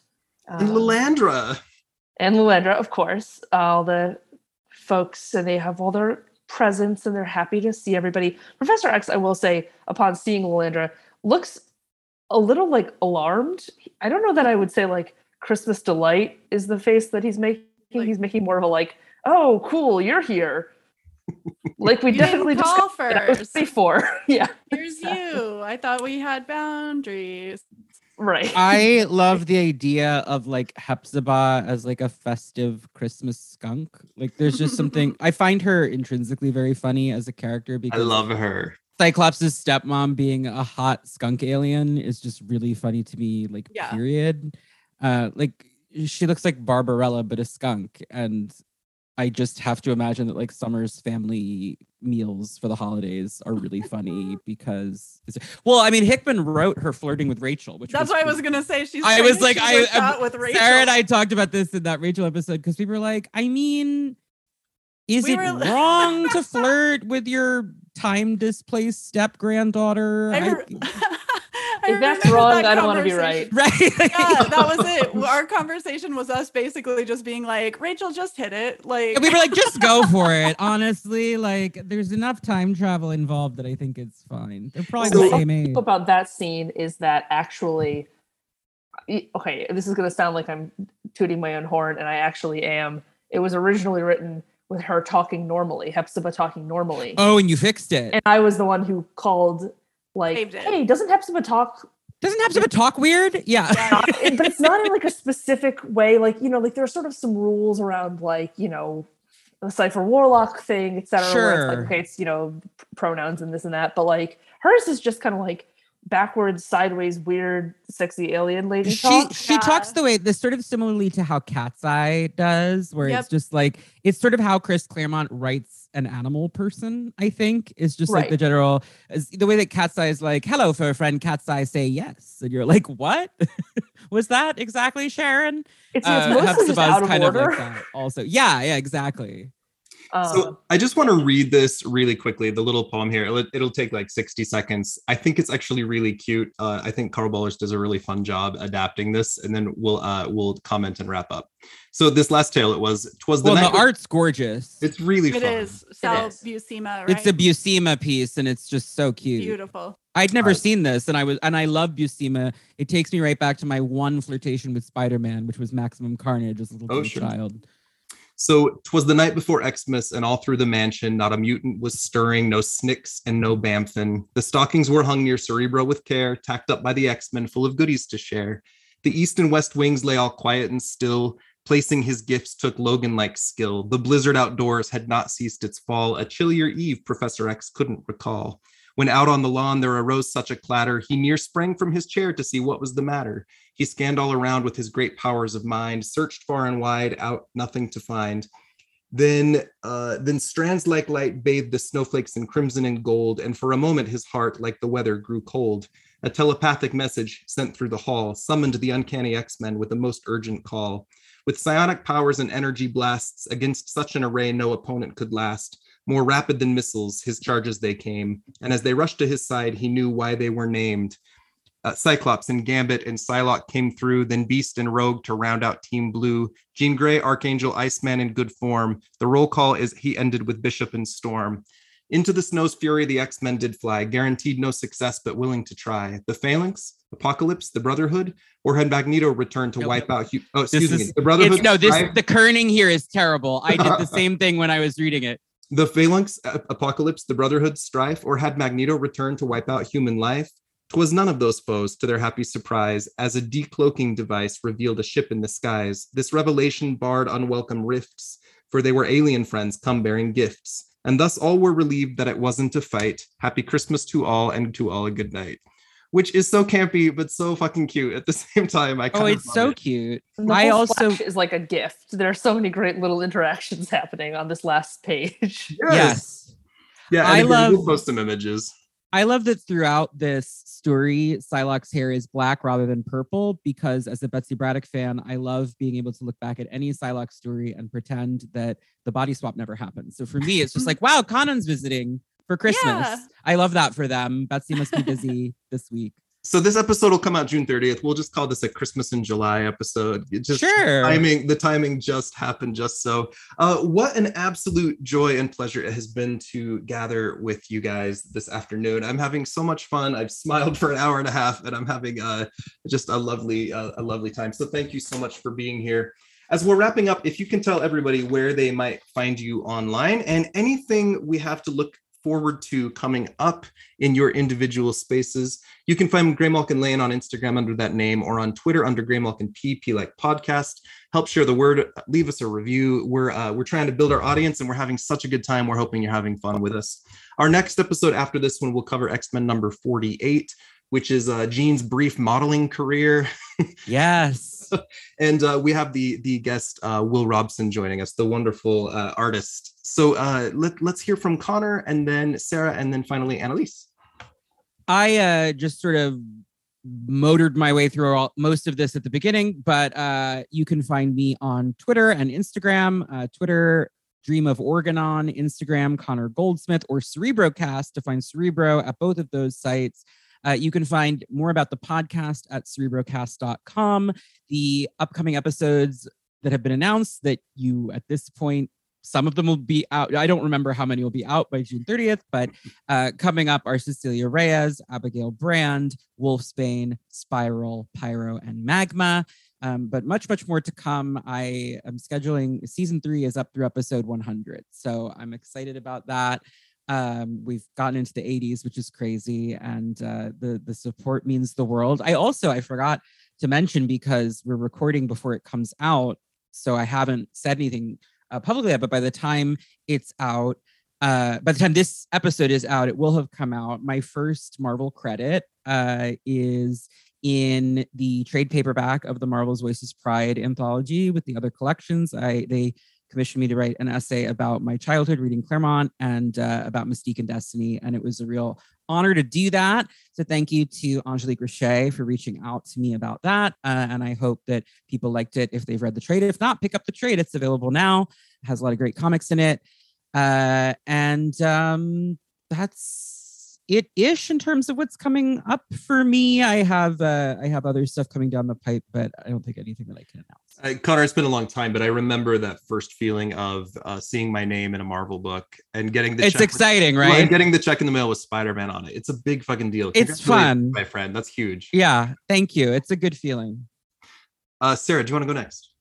And um, Lilandra. and Lilandra, of course, all the folks, and they have all their presents and they're happy to see everybody. Professor X, I will say, upon seeing Lilandra, looks a little like alarmed. I don't know that I would say like Christmas delight is the face that he's making. Like- he's making more of a like, oh, cool, you're here. Like we You didn't definitely call discussed that first. before. yeah, Here's you. I thought we had boundaries. right. I love the idea of like Hepzibah as like a festive Christmas skunk. Like there's just something I find her intrinsically very funny as a character because I love her. Cyclops' stepmom being a hot skunk alien is just really funny to me, like Yeah. period. Uh like she looks like Barbarella but a skunk. And I just have to imagine that like Summer's family meals for the holidays are really funny because it's, well, I mean Hickman wrote her flirting with Rachel, which That's was what I was gonna say. She's. I was like, I, her I with Rachel. Sara and I talked about this in that Rachel episode because people were like, I mean, is We it were- wrong to flirt with your time displaced step granddaughter? I- re- I If that's wrong, that I don't wanna be right. right? Yeah, that was it. Our conversation was us basically just being like, Rachel, just hit it. Like And we were like, just go for it. Honestly, like, there's enough time travel involved that I think it's fine. They're probably So- the same age. about that scene is that actually okay this is going to sound like i'm tooting my own horn and i actually am it was originally written with her talking normally hepzibah talking normally Oh, and you fixed it. and i was the one who called like hey doesn't hepzibah talk Doesn't Hepzibah talk weird? Yeah. Yeah. It- but it's not in like a specific way like you know like there are sort of some rules around like you know the Cypher warlock thing etc where it's like Sure. okay it's you know pronouns and this and that but like hers is just kind of like backwards, sideways, weird, sexy alien lady she talk. she talks the way this sort of similarly to how Catseye does, where Yep. it's just like it's sort of how Chris Claremont writes an animal person. I think is just like the general is the way that Catseye is like, "Hello, for a friend." Catseye say yes, and you're like, "What was that exactly, Sharon?" It's, Uh, it's mostly just out of kind order. of like that. Also, yeah, yeah, exactly. Um, So I just want to read this really quickly, the little poem here. It'll, it'll take like 60 seconds. I think it's actually really cute. Uh, I think Karl Bollers does a really fun job adapting this, and then we'll uh, we'll comment and wrap up. So this last tale, it was twas the well, night. the art's gorgeous. it's really It fun. is Sal is. Buscema, right? It's a Buscema piece, and it's just so cute. beautiful. I'd never Right. seen this, and I was, and I love Buscema. It takes me right back to my one flirtation with Spider-Man, which was Maximum Carnage as a little Oh, sure. child. So 'twas the night before Xmas, and all through the mansion, not a mutant was stirring, no snicks and no bamfin. The stockings were hung near Cerebro with care, tacked up by the X-Men, full of goodies to share. The east and west wings lay all quiet and still. Placing his gifts took Logan like skill. The blizzard outdoors had not ceased its fall. A chillier eve Professor X couldn't recall. When out on the lawn there arose such a clatter, he near sprang from his chair to see what was the matter. He scanned all around with his great powers of mind, searched far and wide, out nothing to find. Then, uh, then strands like light bathed the snowflakes in crimson and gold, and for a moment his heart, like the weather, grew cold. A telepathic message sent through the hall summoned the uncanny X-Men with a most urgent call. With psionic powers and energy blasts, against such an array no opponent could last. More rapid than missiles, his charges they came, and as they rushed to his side, he knew why they were named. Uh, Cyclops and Gambit and Psylocke came through, then Beast and Rogue to round out Team Blue. Jean Grey, Archangel, Iceman in good form. The roll call is he ended with Bishop and Storm. Into the snow's fury, the X Men did fly, guaranteed no success, but willing to try. The Phalanx, Apocalypse, the Brotherhood, or had Magneto returned to Nope. wipe out? Hu- oh, This excuse me. is- The Brotherhood. No, this the kerning here is terrible. I did the same thing when I was reading it. The Phalanx, Apocalypse, the Brotherhood, Strife, or had Magneto returned to wipe out human life? 'Twas none of those foes, to their happy surprise, as a decloaking device revealed a ship in the skies. This revelation barred unwelcome rifts, for they were alien friends come bearing gifts. And thus all were relieved that it wasn't a fight. Happy Christmas to all, and to all a good night. Which is so campy, but so fucking cute at the same time. I Oh, kind of it's love so it. cute. And the I also is like a gift. There are so many great little interactions happening on this last page. yes. Yeah, and I again, love- we'll post some images. I love that throughout this story, Psylocke's hair is black rather than purple because, as a Betsy Braddock fan, I love being able to look back at any Psylocke story and pretend that the body swap never happened. So for me, it's just like, wow, Kwannon's visiting for Christmas. Yeah. I love that for them. Betsy must be busy this week. So this episode will come out June 30th. We'll just call this a Christmas in July episode. It just Sure. timing, the timing just happened just so. Uh, what an absolute joy and pleasure it has been to gather with you guys this afternoon. I'm having so much fun. I've smiled for an hour and a half, and I'm having uh, just a lovely, uh, a lovely time. So thank you so much for being here. As we're wrapping up, if you can tell everybody where they might find you online and anything we have to look forward to coming up in your individual spaces. You can find Graymalkin Lane on Instagram under that name or on Twitter under Graymalkin P, P like podcast. Help share the word, leave us a review. We're uh, we're trying to build our audience and we're having such a good time. We're hoping you're having fun with us. Our next episode after this one will cover X-Men number 48, which is uh, Jean's brief modeling career. Yes. and uh, we have the the guest uh, Will Robson joining us, the wonderful uh, artist. So uh, let let's hear from Connor and then Sara and then finally Annalise. I uh, just sort of motored my way through all, most of this at the beginning, but uh, you can find me on Twitter and Instagram. Twitter, Dream of Organon, Instagram, Connor Goldsmith, or Cerebrocast to find Cerebro at both of those sites. Uh, you can find more about the podcast at cerebrocast.com. The upcoming episodes that have been announced that you at this point some of them will be out. I don't remember how many will be out by June 30th, but uh, coming up are Cecilia Reyes, Abigail Brand, Wolfsbane, Spiral, Pyro, and Magma. Um, but much, much more to come. I am scheduling season three is up through episode 100. So I'm excited about that. Um, we've gotten into the 80s, which is crazy, and uh, the the support means the world. I also I forgot to mention because we're recording before it comes out, so I haven't said anything uh, publicly yet. But by the time it's out, uh, by the time this episode is out, it will have come out. My first Marvel credit uh, is in the trade paperback of the Marvel's Voices Pride anthology with the other collections. I they commissioned me to write an essay about my childhood reading Claremont and uh, about Mystique and Destiny, and it was a real honor to do that. So thank you to Angélique Roché for reaching out to me about that, uh, and I hope that people liked it if they've read the trade. If not, pick up the trade; it's available now. It has a lot of great comics in it, uh, and um, that's it ish in terms of what's coming up for me. I have uh, I have other stuff coming down the pipe, but I don't think anything that I can announce. Uh, Connor, it's been a long time, but I remember that first feeling of uh, seeing my name in a Marvel book and getting the. It's check exciting, with, right? And getting the check in the mail with Spider Man on it. It's a big fucking deal. It's fun. my friend. That's huge. Yeah, thank you. It's a good feeling. Uh, Sara, do you want to go next?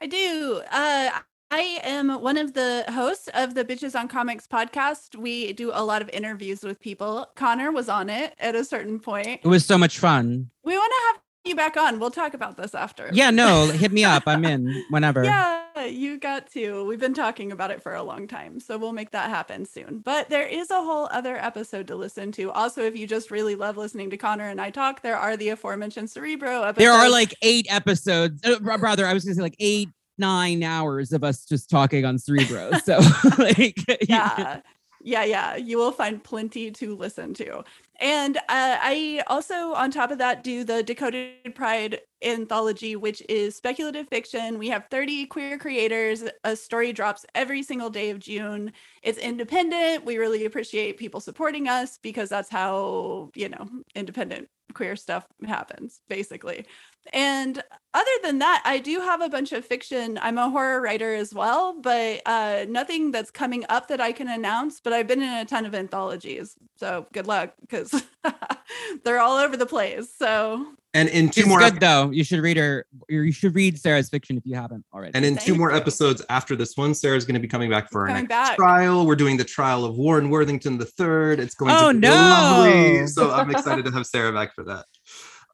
I do. Uh, I am one of the hosts of the Bitches on Comics podcast. We do a lot of interviews with people. Connor was on it at a certain point. It was so much fun. We want to have you back on. We'll talk about this after. Yeah, no, hit me up. I'm in whenever. Yeah, you got to. We've been talking about it for a long time, so we'll make that happen soon. But there is a whole other episode to listen to. Also, if you just really love listening to Connor and I talk, there are the aforementioned Cerebro episodes. There are like eight episodes. Uh, brother, I was gonna say like eight, nine hours of us just talking on Cerebro. So like yeah yeah yeah you will find plenty to listen to. And uh, i also on top of that do the decoded pride anthology which is speculative fiction. We have 30 queer creators a story drops every single day of june. It's independent. We really appreciate people supporting us because that's how you know independent queer stuff happens basically and other than that i do have a bunch of fiction i'm a horror writer as well but uh nothing that's coming up that i can announce but i've been in a ton of anthologies so good luck because they're all over the place so And in two She's more good ep- though. You should read her. You should read Sara's fiction if you haven't already. and in two more you. episodes after this one, Sara's going to be coming back for our next back. trial. We're doing the trial of Warren Worthington the third. It's going Oh, to be no. lovely. So I'm excited to have Sara back for that.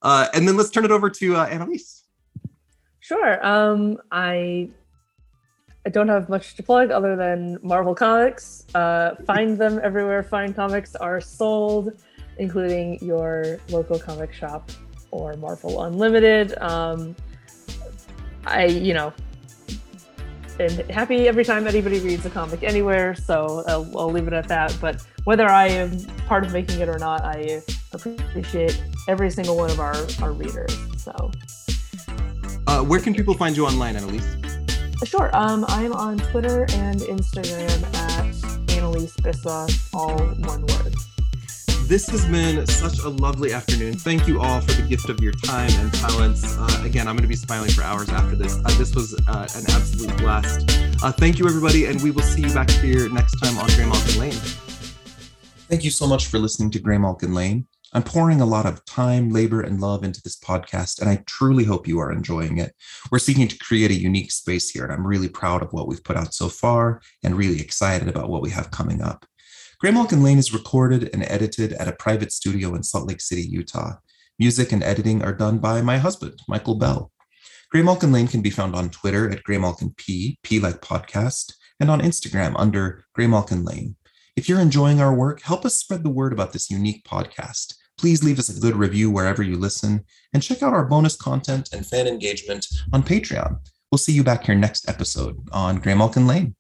Uh, and then let's turn it over to uh, Annalise. Sure. Um, I I don't have much to plug other than Marvel Comics. Uh, find them everywhere fine comics are sold, including your local comic shop or Marvel Unlimited. Um, I, you know, am happy every time anybody reads a comic anywhere, so I'll, I'll leave it at that. But whether I am part of making it or not, I appreciate every single one of our, our readers. So. Uh, where can people find you online, Annalise? Sure. Um, I'm on Twitter and Instagram at Annalise Bissa, all one word. This has been such a lovely afternoon. Thank you all for the gift of your time and talents. Uh, again, I'm going to be smiling for hours after this. Uh, this was uh, an absolute blast. Uh, thank you, everybody, and we will see you back here next time on Graymalkin Lane. Thank you so much for listening to Graymalkin Lane. I'm pouring a lot of time, labor, and love into this podcast, and I truly hope you are enjoying it. We're seeking to create a unique space here, and I'm really proud of what we've put out so far and really excited about what we have coming up. Graymalkin Lane is recorded and edited at a private studio in Salt Lake City, Utah. Music and editing are done by my husband, Michael Bell. Graymalkin Lane can be found on Twitter at Graymalkin P, P like podcast, and on Instagram under Graymalkin Lane. If you're enjoying our work, help us spread the word about this unique podcast. Please leave us a good review wherever you listen and check out our bonus content and fan engagement on Patreon. We'll see you back here next episode on Graymalkin Lane.